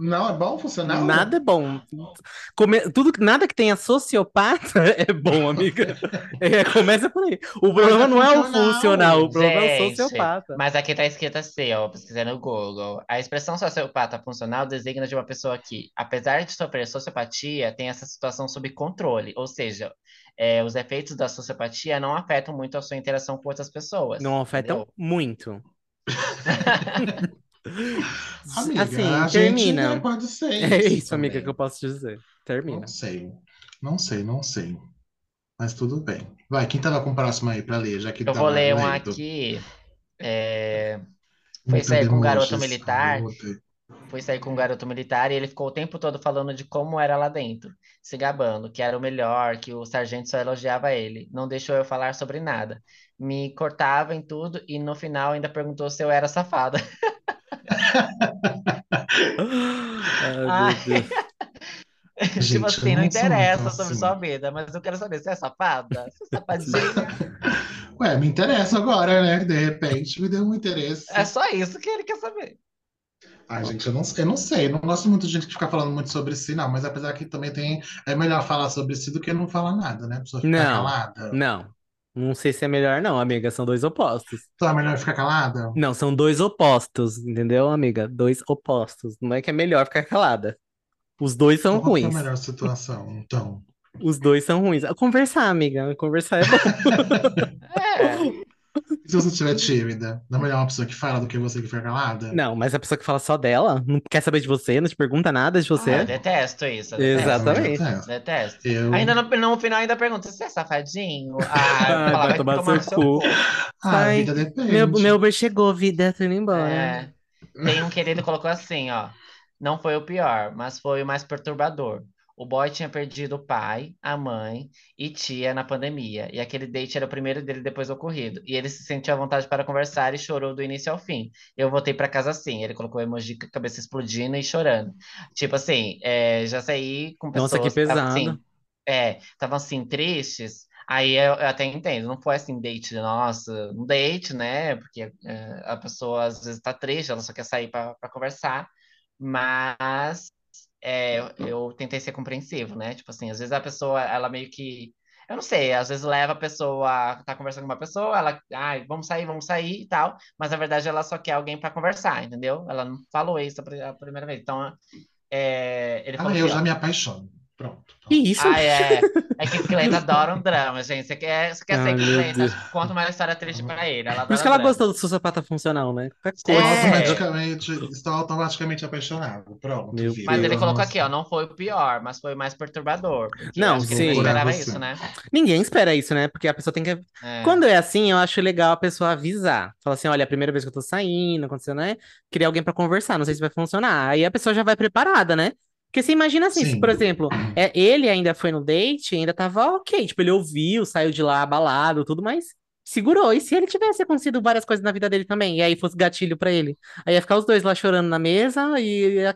Não é bom funcional? nada é bom. Come- Tudo, nada que tenha sociopata é bom, amiga. É, começa por aí. O problema é não é o funcional. o problema é o Gente, sociopata. Mas aqui tá escrito assim, ó, pesquisei no Google. A expressão sociopata funcional designa de uma pessoa que, apesar de sofrer sociopatia, tem essa situação sob controle. Ou seja, é, os efeitos da sociopatia não afetam muito a sua interação com outras pessoas. Não afetam entendeu? muito. Amiga, assim, termina. pode ser É isso isso, amiga, também. que eu posso dizer. Termina. Não sei, não sei, não sei. Mas tudo bem. Vai, quem tava com o próximo aí pra ler, já que Eu tava vou ler um lendo? aqui. é, Foi sair com um garoto militar. Fui sair com um garoto militar e ele ficou o tempo todo falando de como era lá dentro, se gabando, que era o melhor, que o sargento só elogiava ele. Não deixou eu falar sobre nada. Me cortava em tudo e no final ainda perguntou se eu era safada. Ai, meu Deus. Tipo Gente, eu assim, não interessa muito sobre assim. sua vida, mas eu quero saber, você é safada? Você é? Ué, me interessa agora, né? De repente me deu um interesse. É só isso que ele quer saber. Ai, gente, eu não, eu não sei. Eu não gosto muito de gente que fica falando muito sobre si, não. Mas apesar que também tem. É melhor falar sobre si do que não falar nada, né? A pessoa ficar Não. calada. Não. Não sei se é melhor, não, amiga. São dois opostos. Então é melhor ficar calada? Não, são dois opostos, entendeu, amiga? Dois opostos. Não é que é melhor ficar calada. Os dois são Qual que é a ruins. melhor situação, então? Os dois são ruins. Conversar, amiga. Conversar é bom. É, E se você estiver tímida? Não é melhor uma pessoa que fala do que você que fica calada? Não, mas a pessoa que fala só dela, não quer saber de você, não te pergunta nada de eu você. detesto isso. eu detesto. Exatamente. Exatamente. Detesto. Eu... Ainda no, no final ainda pergunta, você é safadinho? Ah, Ai, eu falo, vai tomar seu no cu." Ah, Ai, vida depende. Meu, meu Uber chegou, vida, tô indo embora. É, tem um querido que colocou assim, ó. Não foi o pior, mas foi o mais perturbador. O boy tinha perdido o pai, a mãe e tia na pandemia, e aquele date era o primeiro dele depois do ocorrido. E ele se sentiu à vontade para conversar e chorou do início ao fim. Eu voltei para casa assim. Ele colocou emoji com a cabeça explodindo e chorando. Tipo assim, é, já saí com Nossa, que pessoas que estavam pesado. assim, é, estavam assim tristes. Aí eu, eu até entendo, não foi assim date, nossa, um date, né? Porque é, a pessoa às vezes tá triste, ela só quer sair para conversar, mas é, eu tentei ser compreensivo, né? Tipo assim, às vezes a pessoa, ela meio que, eu não sei, às vezes leva a pessoa, tá conversando com uma pessoa, ela, ai, vamos sair, vamos sair e tal, mas na verdade ela só quer alguém para conversar, entendeu? Ela não falou isso a pri- a primeira vez. Então, é, ele falou Ah, eu assim, já me apaixono. Pronto. Que isso? Ah, é. É que Cleita adora um drama, gente. Você quer, você quer Ai, ser meu Cleita? Conta uma história triste pra ele. Ela Por isso que ela drama. gostou do sociopata funcional, né? Estou. É. automaticamente, estou automaticamente apaixonado. Pronto, Meu vida. Mas ele colocou Nossa. aqui, ó, não foi o pior, mas foi o mais perturbador. Não, sim. Não esperava isso, né? Ninguém espera isso, né? Porque a pessoa tem que. É. Quando é assim, eu acho legal a pessoa avisar. Fala assim: olha, é a primeira vez que eu tô saindo, aconteceu, né? Queria alguém pra conversar, não sei se vai funcionar. Aí a pessoa já vai preparada, né? Porque você imagina assim, se, por exemplo, é, ele ainda foi no date, ainda tava ok. Tipo, ele ouviu, saiu de lá abalado, tudo, mas segurou. E se ele tivesse acontecido várias coisas na vida dele também, e aí fosse gatilho pra ele? Aí ia ficar os dois lá chorando na mesa e.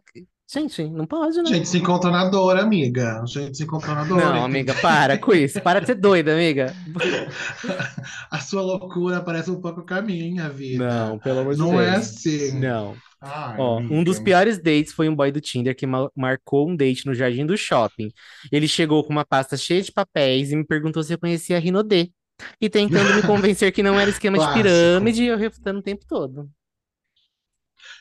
Gente, não pode, né? Gente se encontrou na dor, amiga. A gente se encontrou na dor. Não, amiga, para com isso. Para de ser doida, amiga. A sua loucura parece um pouco com a minha vida. Não, pelo amor de Não é Deus. assim. Não. Ai, Ó, um dos piores dates foi um boy do Tinder que ma- marcou um date no jardim do shopping. Ele chegou com uma pasta cheia de papéis e me perguntou se eu conhecia a Rinodê. E tentando me convencer que não era esquema de pirâmide, eu refutando o tempo todo.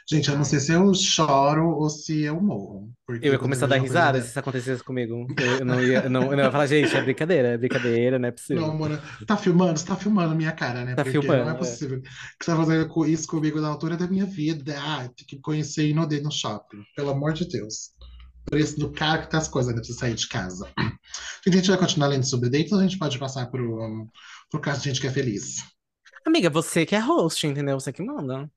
Gente, eu não sei se eu choro ou se eu morro. Eu ia começar a dar risada se isso acontecesse comigo. Eu, não ia, eu não, eu não ia falar, gente, é brincadeira, é brincadeira, não é possível. Não, mano, tá filmando, você tá filmando minha cara, né? Tá Porque filmando, não é é. possível que você tá fazendo isso comigo na altura da minha vida. Ah, tem que conhecer Inodê no shopping, pelo amor de Deus. Preço do caro que tá as coisas antes de sair de casa. A gente vai continuar lendo sobre dates a gente pode passar pro, pro caso de gente que é feliz? Amiga, você que é host, entendeu? Você que manda.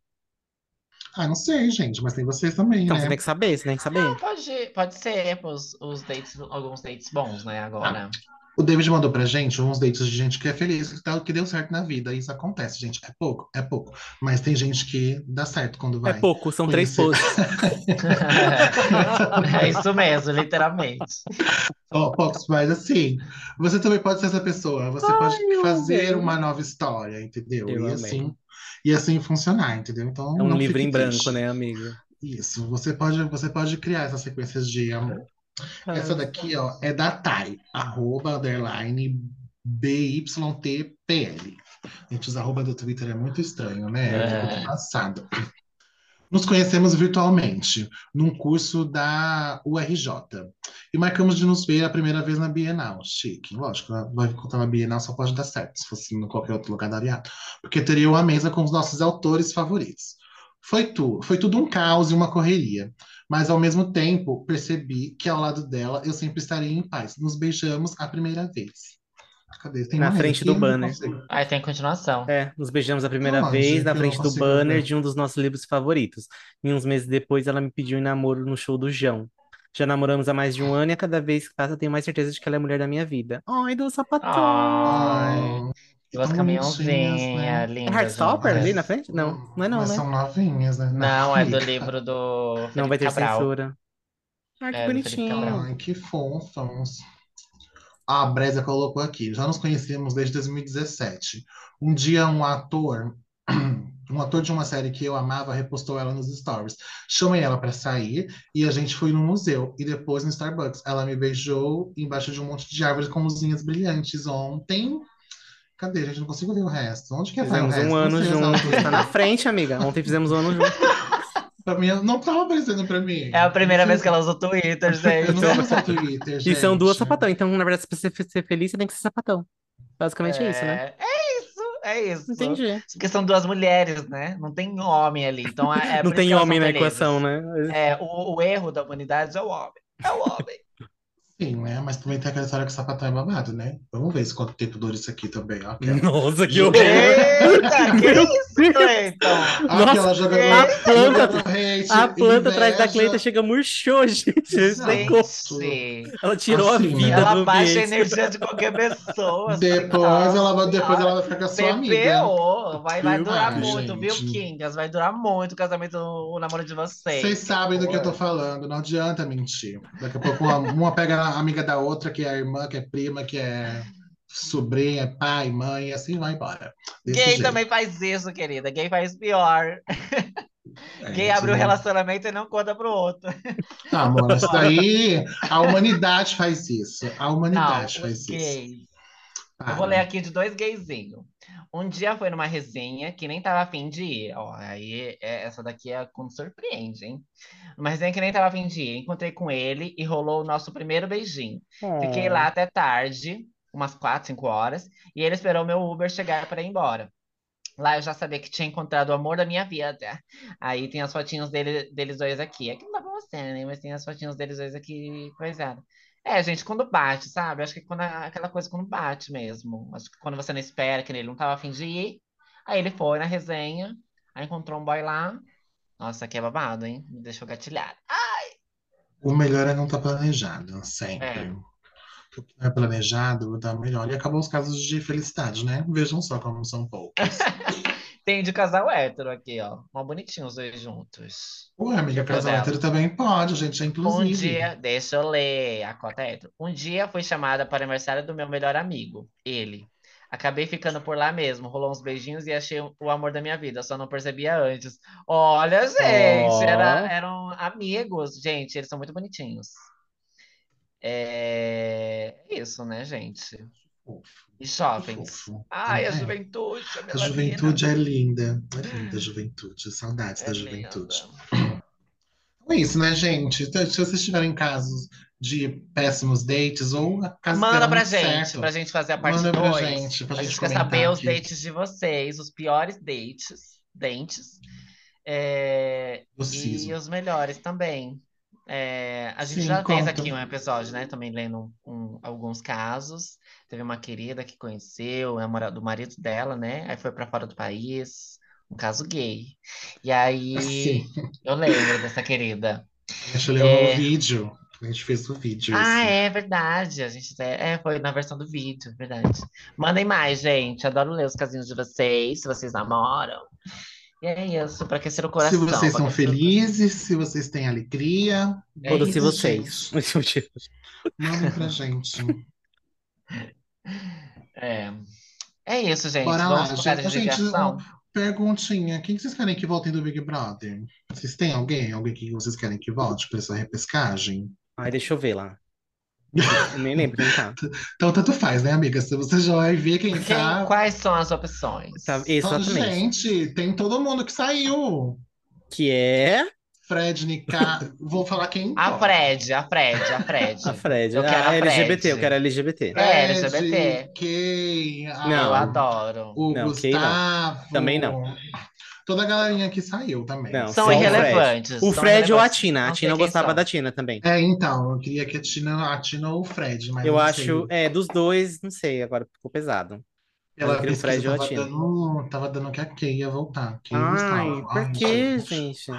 Ah, não sei, gente, mas tem vocês também, Então né? você tem que saber, você tem que saber. Não, pode, pode ser os, os dates, alguns dates bons, né, agora. O David mandou pra gente uns dates de gente que é feliz, que, tá, que deu certo na vida. Isso acontece, gente. É pouco, é pouco. Mas tem gente que dá certo quando É vai. pouco, são três Conhecer. posts. é isso mesmo, literalmente. Ó, Fox, mas assim, você também pode ser essa pessoa. Você Ai, pode fazer uma nova história, entendeu? Eu e amei. assim, e assim funcionar, entendeu? Então, É um não livro em branco, triste. né, amiga? Isso, você pode, você pode criar essas sequências de amor. Essa daqui, ó, é da Thay, arroba, underline, BYTPL. Gente, os arroba do Twitter é muito estranho, né? Eu É. fico passado. Nos conhecemos virtualmente, num curso da URJ. E marcamos de nos ver a primeira vez na Bienal. Chique. Lógico, né? vai encontrar na Bienal só pode dar certo, se fosse em qualquer outro lugar daria. Porque teria uma mesa com os nossos autores favoritos. Foi, tu, foi tudo um caos e uma correria. Mas ao mesmo tempo, percebi que ao lado dela eu sempre estaria em paz. Nos beijamos a primeira vez. Cadê? Tem Na frente aqui? do não banner. Aí tem continuação. É, nos beijamos a primeira Aonde? vez na Eu não frente do banner ver. de um dos nossos livros favoritos. E uns meses depois ela me pediu em namoro no show do João. Já namoramos há mais de um ano e a cada vez que passa tenho mais certeza de que ela é a mulher da minha vida. Ai, do sapatão! Ai, duas caminhãozinhas, né? É lindas. Heartstopper juntas. ali na frente? Não, não é não, Mas né? são novinhas, né? Não, é do livro do Não Felipe vai ter Cabral. censura. Ai, que É, bonitinho. Ai, que fofos. A Breza colocou aqui. Já nos conhecemos desde 2017. Um dia um ator, um ator de uma série que eu amava, repostou ela nos stories. Chamei ela para sair e a gente foi no museu e depois no Starbucks. Ela me beijou embaixo de um monte de árvores com luzinhas brilhantes ontem. Cadê, gente? Não consigo ver o resto. Onde que é o Fizemos resto? um ano juntos. Tá na frente, amiga. Ontem fizemos um ano juntos. Pra mim, não tava aparecendo pra mim. É a primeira vez que ela usa o Twitter, Eu não gente. uso o Twitter, E são duas gente. sapatão. Então, na verdade, se você ser feliz, você tem que ser sapatão. Basicamente é isso, né? É, é isso, é isso. Entendi. Porque são duas mulheres, né? Não tem homem ali. Então é, é Não tem homem na felizes. equação, né? É, o, o erro da humanidade é o homem. É o homem. Sim, né? Mas também tem aquela história que o sapatão é babado, né? Vamos ver se quanto tempo dura isso aqui também. ó. Aquela, Nossa, que horror! Eita, que isso, Cleiton? aquela jogando, a planta- A planta atrás da. Cleita chega murchou, gente. Gente, Ela tirou Assim, a né? vida ela do baixa a energia de qualquer pessoa. Depois ela, vai- depois ela vai ficar com a sua amiga. Vai, vai durar Ai, muito, viu, gente. Kingas? Vai durar muito o casamento, o namoro de vocês. Vocês sabem do que eu tô falando, não adianta mentir. Daqui a pouco uma, uma pega amiga da outra, que é irmã, que é prima, que é sobrinha, pai, mãe, e assim vai embora. Desse Gay jeito. também faz isso, querida. Gay faz pior. É, Gay abre o isso- relacionamento e não conta pro outro. Ah, mano, isso daí, a humanidade faz isso. A Não, humanidade faz os isso. gays. Para. Eu vou ler aqui de dois gayzinhos. Um dia foi numa resenha que nem tava afim de ir. Ó, aí é- essa daqui é como surpreende, hein? Uma resenha que nem tava afim de ir. Encontrei com ele e rolou o nosso primeiro beijinho. Fiquei lá até tarde, umas 4, 5 horas, e ele esperou meu Uber chegar para ir embora. Lá eu já sabia que tinha encontrado o amor da minha vida. Aí tem as fotinhos dele, deles dois aqui. Aqui não dá pra mostrar, né? Mas tem as fotinhos deles dois aqui, coisada. É, gente, quando bate, sabe? Acho que quando a- aquela coisa quando bate mesmo. Acho que quando você não espera, que ele não tava a fim de ir. Aí ele foi na resenha, aí encontrou um boy lá. Nossa, aqui é babado, hein? Me deixou gatilhado. O melhor é não estar planejado, sempre. É. O que não é planejado dá melhor. E acabou os casos de felicidade, né? Vejam só como são poucos. Tem de casal hétero aqui, ó. Mó bonitinho os dois juntos. Ué, amiga, casal dela. hétero também pode, gente, é Um inclusive. dia, deixa eu ler a cota hétero. Um dia fui chamada para o aniversário do meu melhor amigo, ele. Acabei ficando por lá mesmo, rolou uns beijinhos e achei o amor da minha vida, só não percebia antes. Olha, gente, Ó. era- eram amigos, gente, eles são muito bonitinhos. É isso, né, gente? E shoppings. fofo. Ai, a É. juventude, a A juventude é linda. É linda a juventude. Saudades É da linda. juventude. É isso, né, gente? Então, se vocês tiverem casos de péssimos dates ou casos Manda pra gente, certo, pra gente fazer a parte Manda pra 2. gente, pra a gente gente quer saber os aqui. dates de vocês, os piores dates, dentes, é, e os melhores também. É, a gente Sim, já fez conta. aqui um episódio, né? Também lendo um- alguns casos. Teve uma querida que conheceu namorado do marido dela, né? Aí foi pra fora do país, um caso gay. E aí Assim, eu lembro dessa querida. a gente leu É. no vídeo. A gente fez o vídeo. Ah, isso. é verdade. A gente até, é, foi na versão do vídeo, verdade. Mandem mais, gente. Adoro ler os casinhos de vocês, se vocês namoram. E é isso, pra aquecer o Se coração. vocês pra são aquecer o- felizes, se vocês têm alegria, É isso, vocês. mandem pra gente. É. É isso, gente. Bora Vamos lá, gente. Gente. Perguntinha, quem que vocês querem que voltem do Big Brother? Vocês têm alguém? Alguém que vocês querem que volte pra essa repescagem? Ai, deixa eu ver lá. Eu nem lembro quem tá. Então, tanto faz, né, amiga? Se você já vai ver quem Quem- tá. quais são as opções? Tá, Então, exatamente. gente, tem todo mundo que saiu. Que é Fred, Nika. Vou falar quem. A pode. Fred, a Fred, a Fred. a Fred. Eu quero Ah, a LGBT, Fred. eu quero LGBT. É, LGBT. Kay, a- Não. Eu adoro. o Não, Kay não. Gustavo. Também não. Toda a galerinha que saiu também. Não, São só o Fred. irrelevantes. O são Fred ou a irrelevantes. Tina? A Tina eu gostava são. da Tina também. É, então, eu queria que a Tina, a Tina ou o Fred, mas Eu não acho, sei. é, dos dois, não sei, agora ficou pesado. Pela eu queria o Fred ou a tava Tina. dando, tava dando que a Kay ia voltar. Kay Ai, por Ai, que, gente. gente?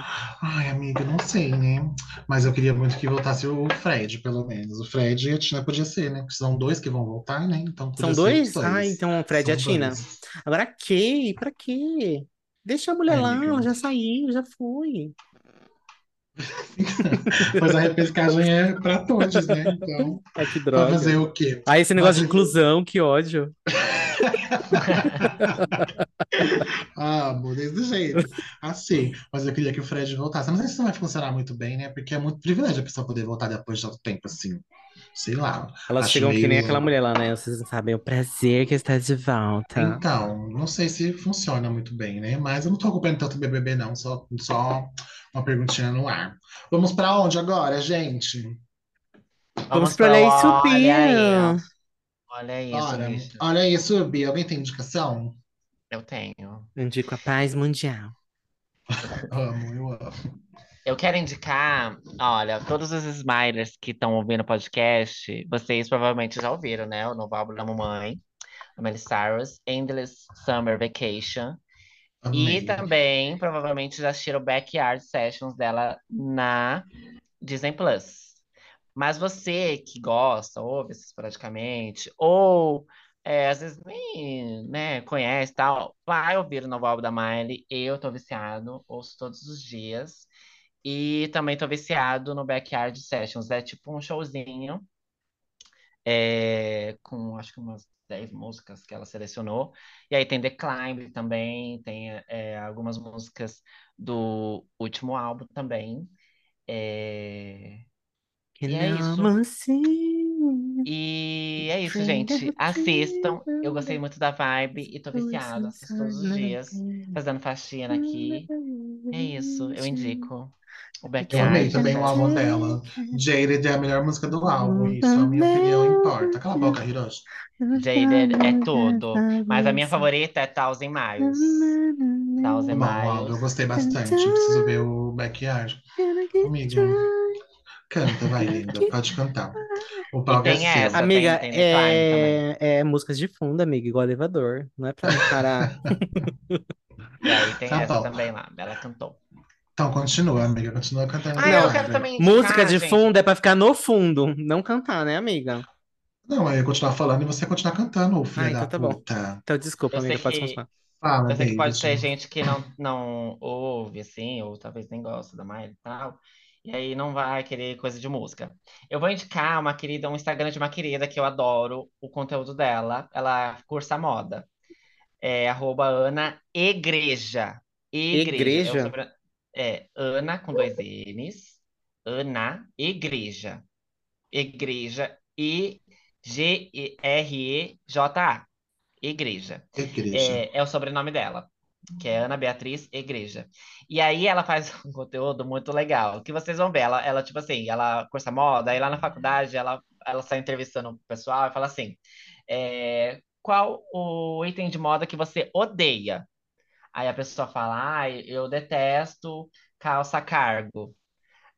Ai, amiga, não sei, né? Mas eu queria muito que voltasse o Fred, pelo menos. O Fred e a Tina podia ser, né? Porque são dois que vão voltar, né? Então São dois? dois. Ah, então o Fred e a São Tina. dois. Agora a Kay, pra quê? Deixa a mulher É, lá, ela já saiu, já foi. Mas a repescagem é pra todos, né? Então, Ai, que pra droga. fazer o quê? Ah, esse negócio de Mas- inclusão, que ódio. Ah, amor, desse jeito. Assim, mas eu queria que o Fred voltasse. Não sei se isso vai funcionar muito bem, né? Porque é muito privilégio a pessoa poder voltar depois de tanto tempo, assim. Sei lá. Elas Acho chegam que nem meio- aquela mulher lá, né? Vocês não sabem o prazer que está de volta. Então, não sei se funciona muito bem, né? Mas eu não tô acompanhando tanto BBB, não. Só, só uma perguntinha no ar. Vamos pra onde agora, gente? Vamos Isso, Olha aí. Bia. Olha isso, Olha, bicho. olha isso, Bia. Alguém tem indicação? Eu tenho. Indico a paz mundial. Amo, eu amo. Eu quero indicar, olha, todos os Smilers que estão ouvindo o podcast, vocês provavelmente já ouviram, né? O novo álbum da mamãe, a Miley Cyrus, Endless Summer Vacation. Amei. E também, provavelmente, já assistiram Backyard Sessions dela na Disney Plus. Mas você que gosta, ouve esporadicamente, ou é, às vezes nem né, conhece e tal, vai ouvir o novo álbum da Miley. Eu tô viciado, ouço todos os dias. E também tô viciado no Backyard Sessions. É tipo um showzinho é, com acho que umas 10 músicas que ela selecionou. E aí tem The Climb também, tem é, algumas músicas do último álbum também. É, Que E é isso. E é isso, gente. Assistam. Eu gostei muito da vibe e tô viciado. Assisto todos os dias, fazendo faxina aqui. É isso, eu indico. O Eu amei Backyard. também o álbum dela. Jaded é a melhor música do álbum. Isso, a minha opinião importa. Cala a boca, Hiroshi. Jaded é tudo. Mas a minha favorita é Thousand Miles. Thousand Bom, álbum eu Miles. gostei bastante. Eu preciso ver o Backyard. Amiga, canta, vai, linda. Pode cantar. O palco é essa, Amiga, tem, tem é, é músicas de fundo, amiga, igual elevador. Não é pra me parar. E aí tem Tá essa bom. também lá. Ela cantou. Então continua, amiga. Continua cantando. Ah, eu quero também indicar, Música de gente. fundo é pra ficar no fundo, não cantar, né, amiga? Não, eu ia continuar falando e você continuar cantando, ô filha Ah, então da tá bom. puta. Então, desculpa, Eu sei amiga, pode que- continuar. Fala, Eu sei que pode David. ter gente que não, não ouve, assim, ou talvez nem gosta da Miley e tal, e aí não vai querer coisa de música. Eu vou indicar uma querida, um Instagram de uma querida que eu adoro o conteúdo dela. Ela cursa moda. É arroba Ana Igreja. Igreja. É, o Igreja? sobre- é Ana com dois N's. Ana Igreja. Igreja. I-G-R-E-J-A. Igreja. Igreja. É, é o sobrenome dela, que é Ana Beatriz Igreja. E aí ela faz um conteúdo muito legal, que vocês vão ver. Ela, ela tipo assim, ela cursa moda, aí lá na faculdade ela, ela sai entrevistando o pessoal e fala assim: é, qual o item de moda que você odeia? Aí a pessoa fala: ah, eu detesto calça cargo.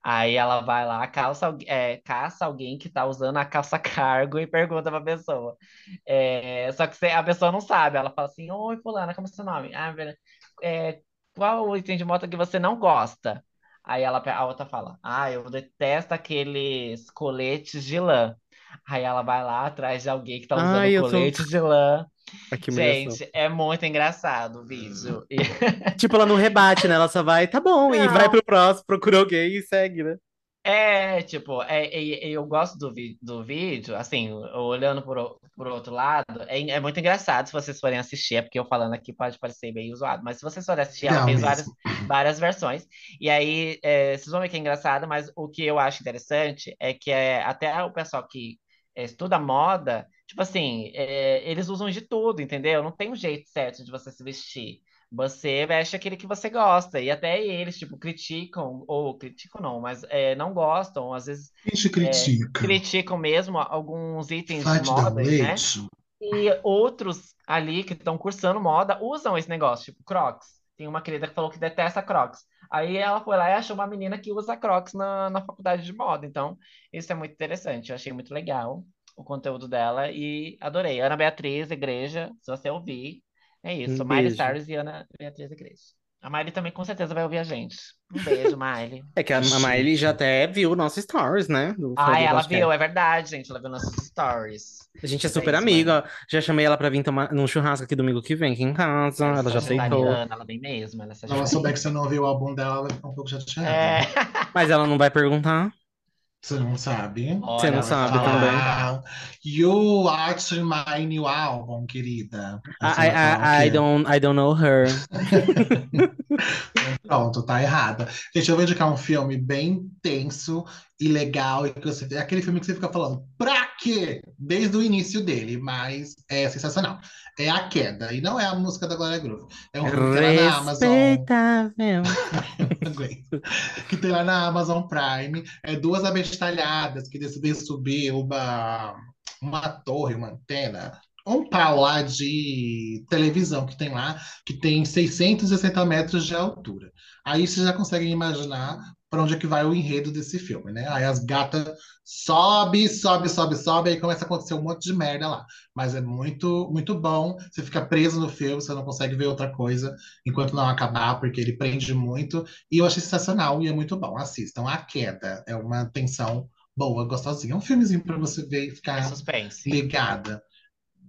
Aí ela vai lá, calça, é, caça alguém que tá usando a calça cargo e pergunta pra pessoa. É, só que a pessoa não sabe, ela fala assim: Oi, fulana, como é seu nome? Ah, é, qual o item de moto que você não gosta? Aí ela, a outra fala: Ah, eu detesto aqueles coletes de lã. Aí ela vai lá atrás de alguém que tá usando Ai, eu tô- colete de lã. Gente, é muito engraçado o vídeo. E- Tipo, ela não rebate, né? Ela só vai, tá bom, e Não. vai pro próximo, procura alguém e segue, né? É, tipo, é, é- eu gosto do, vi- do vídeo, assim, olhando por, por outro lado, é, é muito engraçado se vocês forem assistir, é porque eu falando aqui pode parecer meio zoado, mas se vocês forem assistir, ela Não, fez mesmo. várias, várias versões, e aí é, vocês vão ver que é engraçado, mas o que eu acho interessante é que é, até o pessoal que é, estuda moda, tipo assim, é, eles usam de tudo, entendeu? Não tem um jeito certo de você se vestir. Você veste aquele que você gosta, e até eles, tipo, criticam, ou criticam não, mas é, não gostam, às vezes Quem te critica? criticam mesmo alguns itens de moda, né? E outros ali que estão cursando moda usam esse negócio, tipo Crocs. Tem uma querida que falou que detesta Crocs. Aí ela foi lá e achou uma menina que usa Crocs na, na faculdade de moda. Então, isso é muito interessante. Eu achei muito legal o conteúdo dela e adorei. Ana Beatriz, Igreja, se você ouvir, é isso. Um Miley beijo. Cyrus e Ana Beatriz, Igreja. A Miley também com certeza vai ouvir a gente. Um beijo, Miley. É que a, a Miley já até viu nossos stories, né? Do Ah, do ela viu, é verdade, gente. Ela viu nossos stories. A gente é é super isso, amiga. Já chamei ela pra vir tomar num churrasco aqui domingo que vem, aqui em casa. Ela Ela já é aceitou. ela vem mesmo, ela é Se ela souber que você não ouviu o álbum dela, ela vai ficar um pouco chateada. É. Mas ela não vai perguntar. Você não sabe? Olha, Você não sabe falar. também. Ah, you watch my new album, querida. Você I, I, I, don't, I don't know her. Pronto, tá errada. Gente, eu vou indicar um filme bem tenso e legal. E que você, é aquele filme que você fica falando, pra quê? Desde o início dele, mas é sensacional. É A Queda, e não é a música da Glória Groove. É um filme que tem lá na Amazon. Que tem lá na Amazon Prime. É duas abestalhadas que decidem subir uma, uma torre, uma antena, um pau lá de televisão que tem lá, que tem 660 metros de altura. Aí vocês já conseguem imaginar para onde é que vai o enredo desse filme, né? Aí as gatas sobe, sobe, sobe, sobe, aí começa a acontecer um monte de merda lá. Mas é muito, muito bom. Você fica preso no filme, você não consegue ver outra coisa enquanto não acabar, porque ele prende muito. E eu achei sensacional e é muito bom. Assistam. A Queda é uma tensão boa, gostosinha. É um filmezinho para você ver e É ficar suspense. ligada.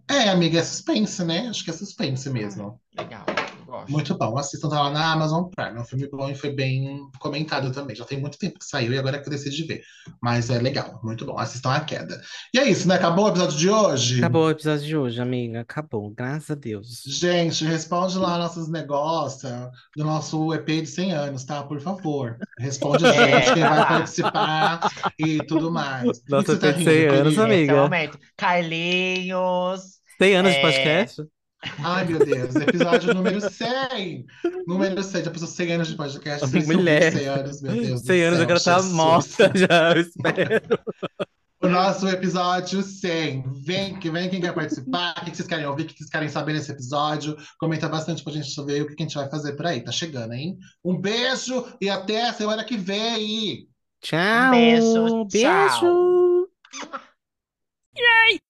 É, amiga, é suspense, né? Acho que é suspense mesmo. Legal. Gosto. Muito bom. Assistam, tá lá na Amazon Prime. É um filme bom e foi bem comentado também. Já tem muito tempo que saiu e agora é que eu decidi ver. Mas é legal, muito bom. Assistam a queda. E é isso, né? Acabou o episódio de hoje? Acabou o episódio de hoje, amiga. Acabou, graças a Deus. Gente, responde lá nossos negócios do nosso EP de 100 anos, tá? Por favor. Responde a É. gente, quem vai participar e tudo mais. Você tá EP de rindo, 100 anos, amiga. Carlinhos. 100 anos de É. podcast? Ai, meu Deus. Episódio número 100. Número 100. Já passou 100 anos de podcast. Vocês mulher. 100 anos, meu Deus do 100 anos, céu, eu quero estar Jesus. morta já, eu espero. O nosso episódio 100. Vem, que vem quem quer participar, o que vocês querem ouvir, o que vocês querem saber nesse episódio. Comenta bastante pra gente saber o que a gente vai fazer por aí. Tá chegando, hein? Um beijo e até a semana que vem. Tchau. Beijo, tchau. Beijo.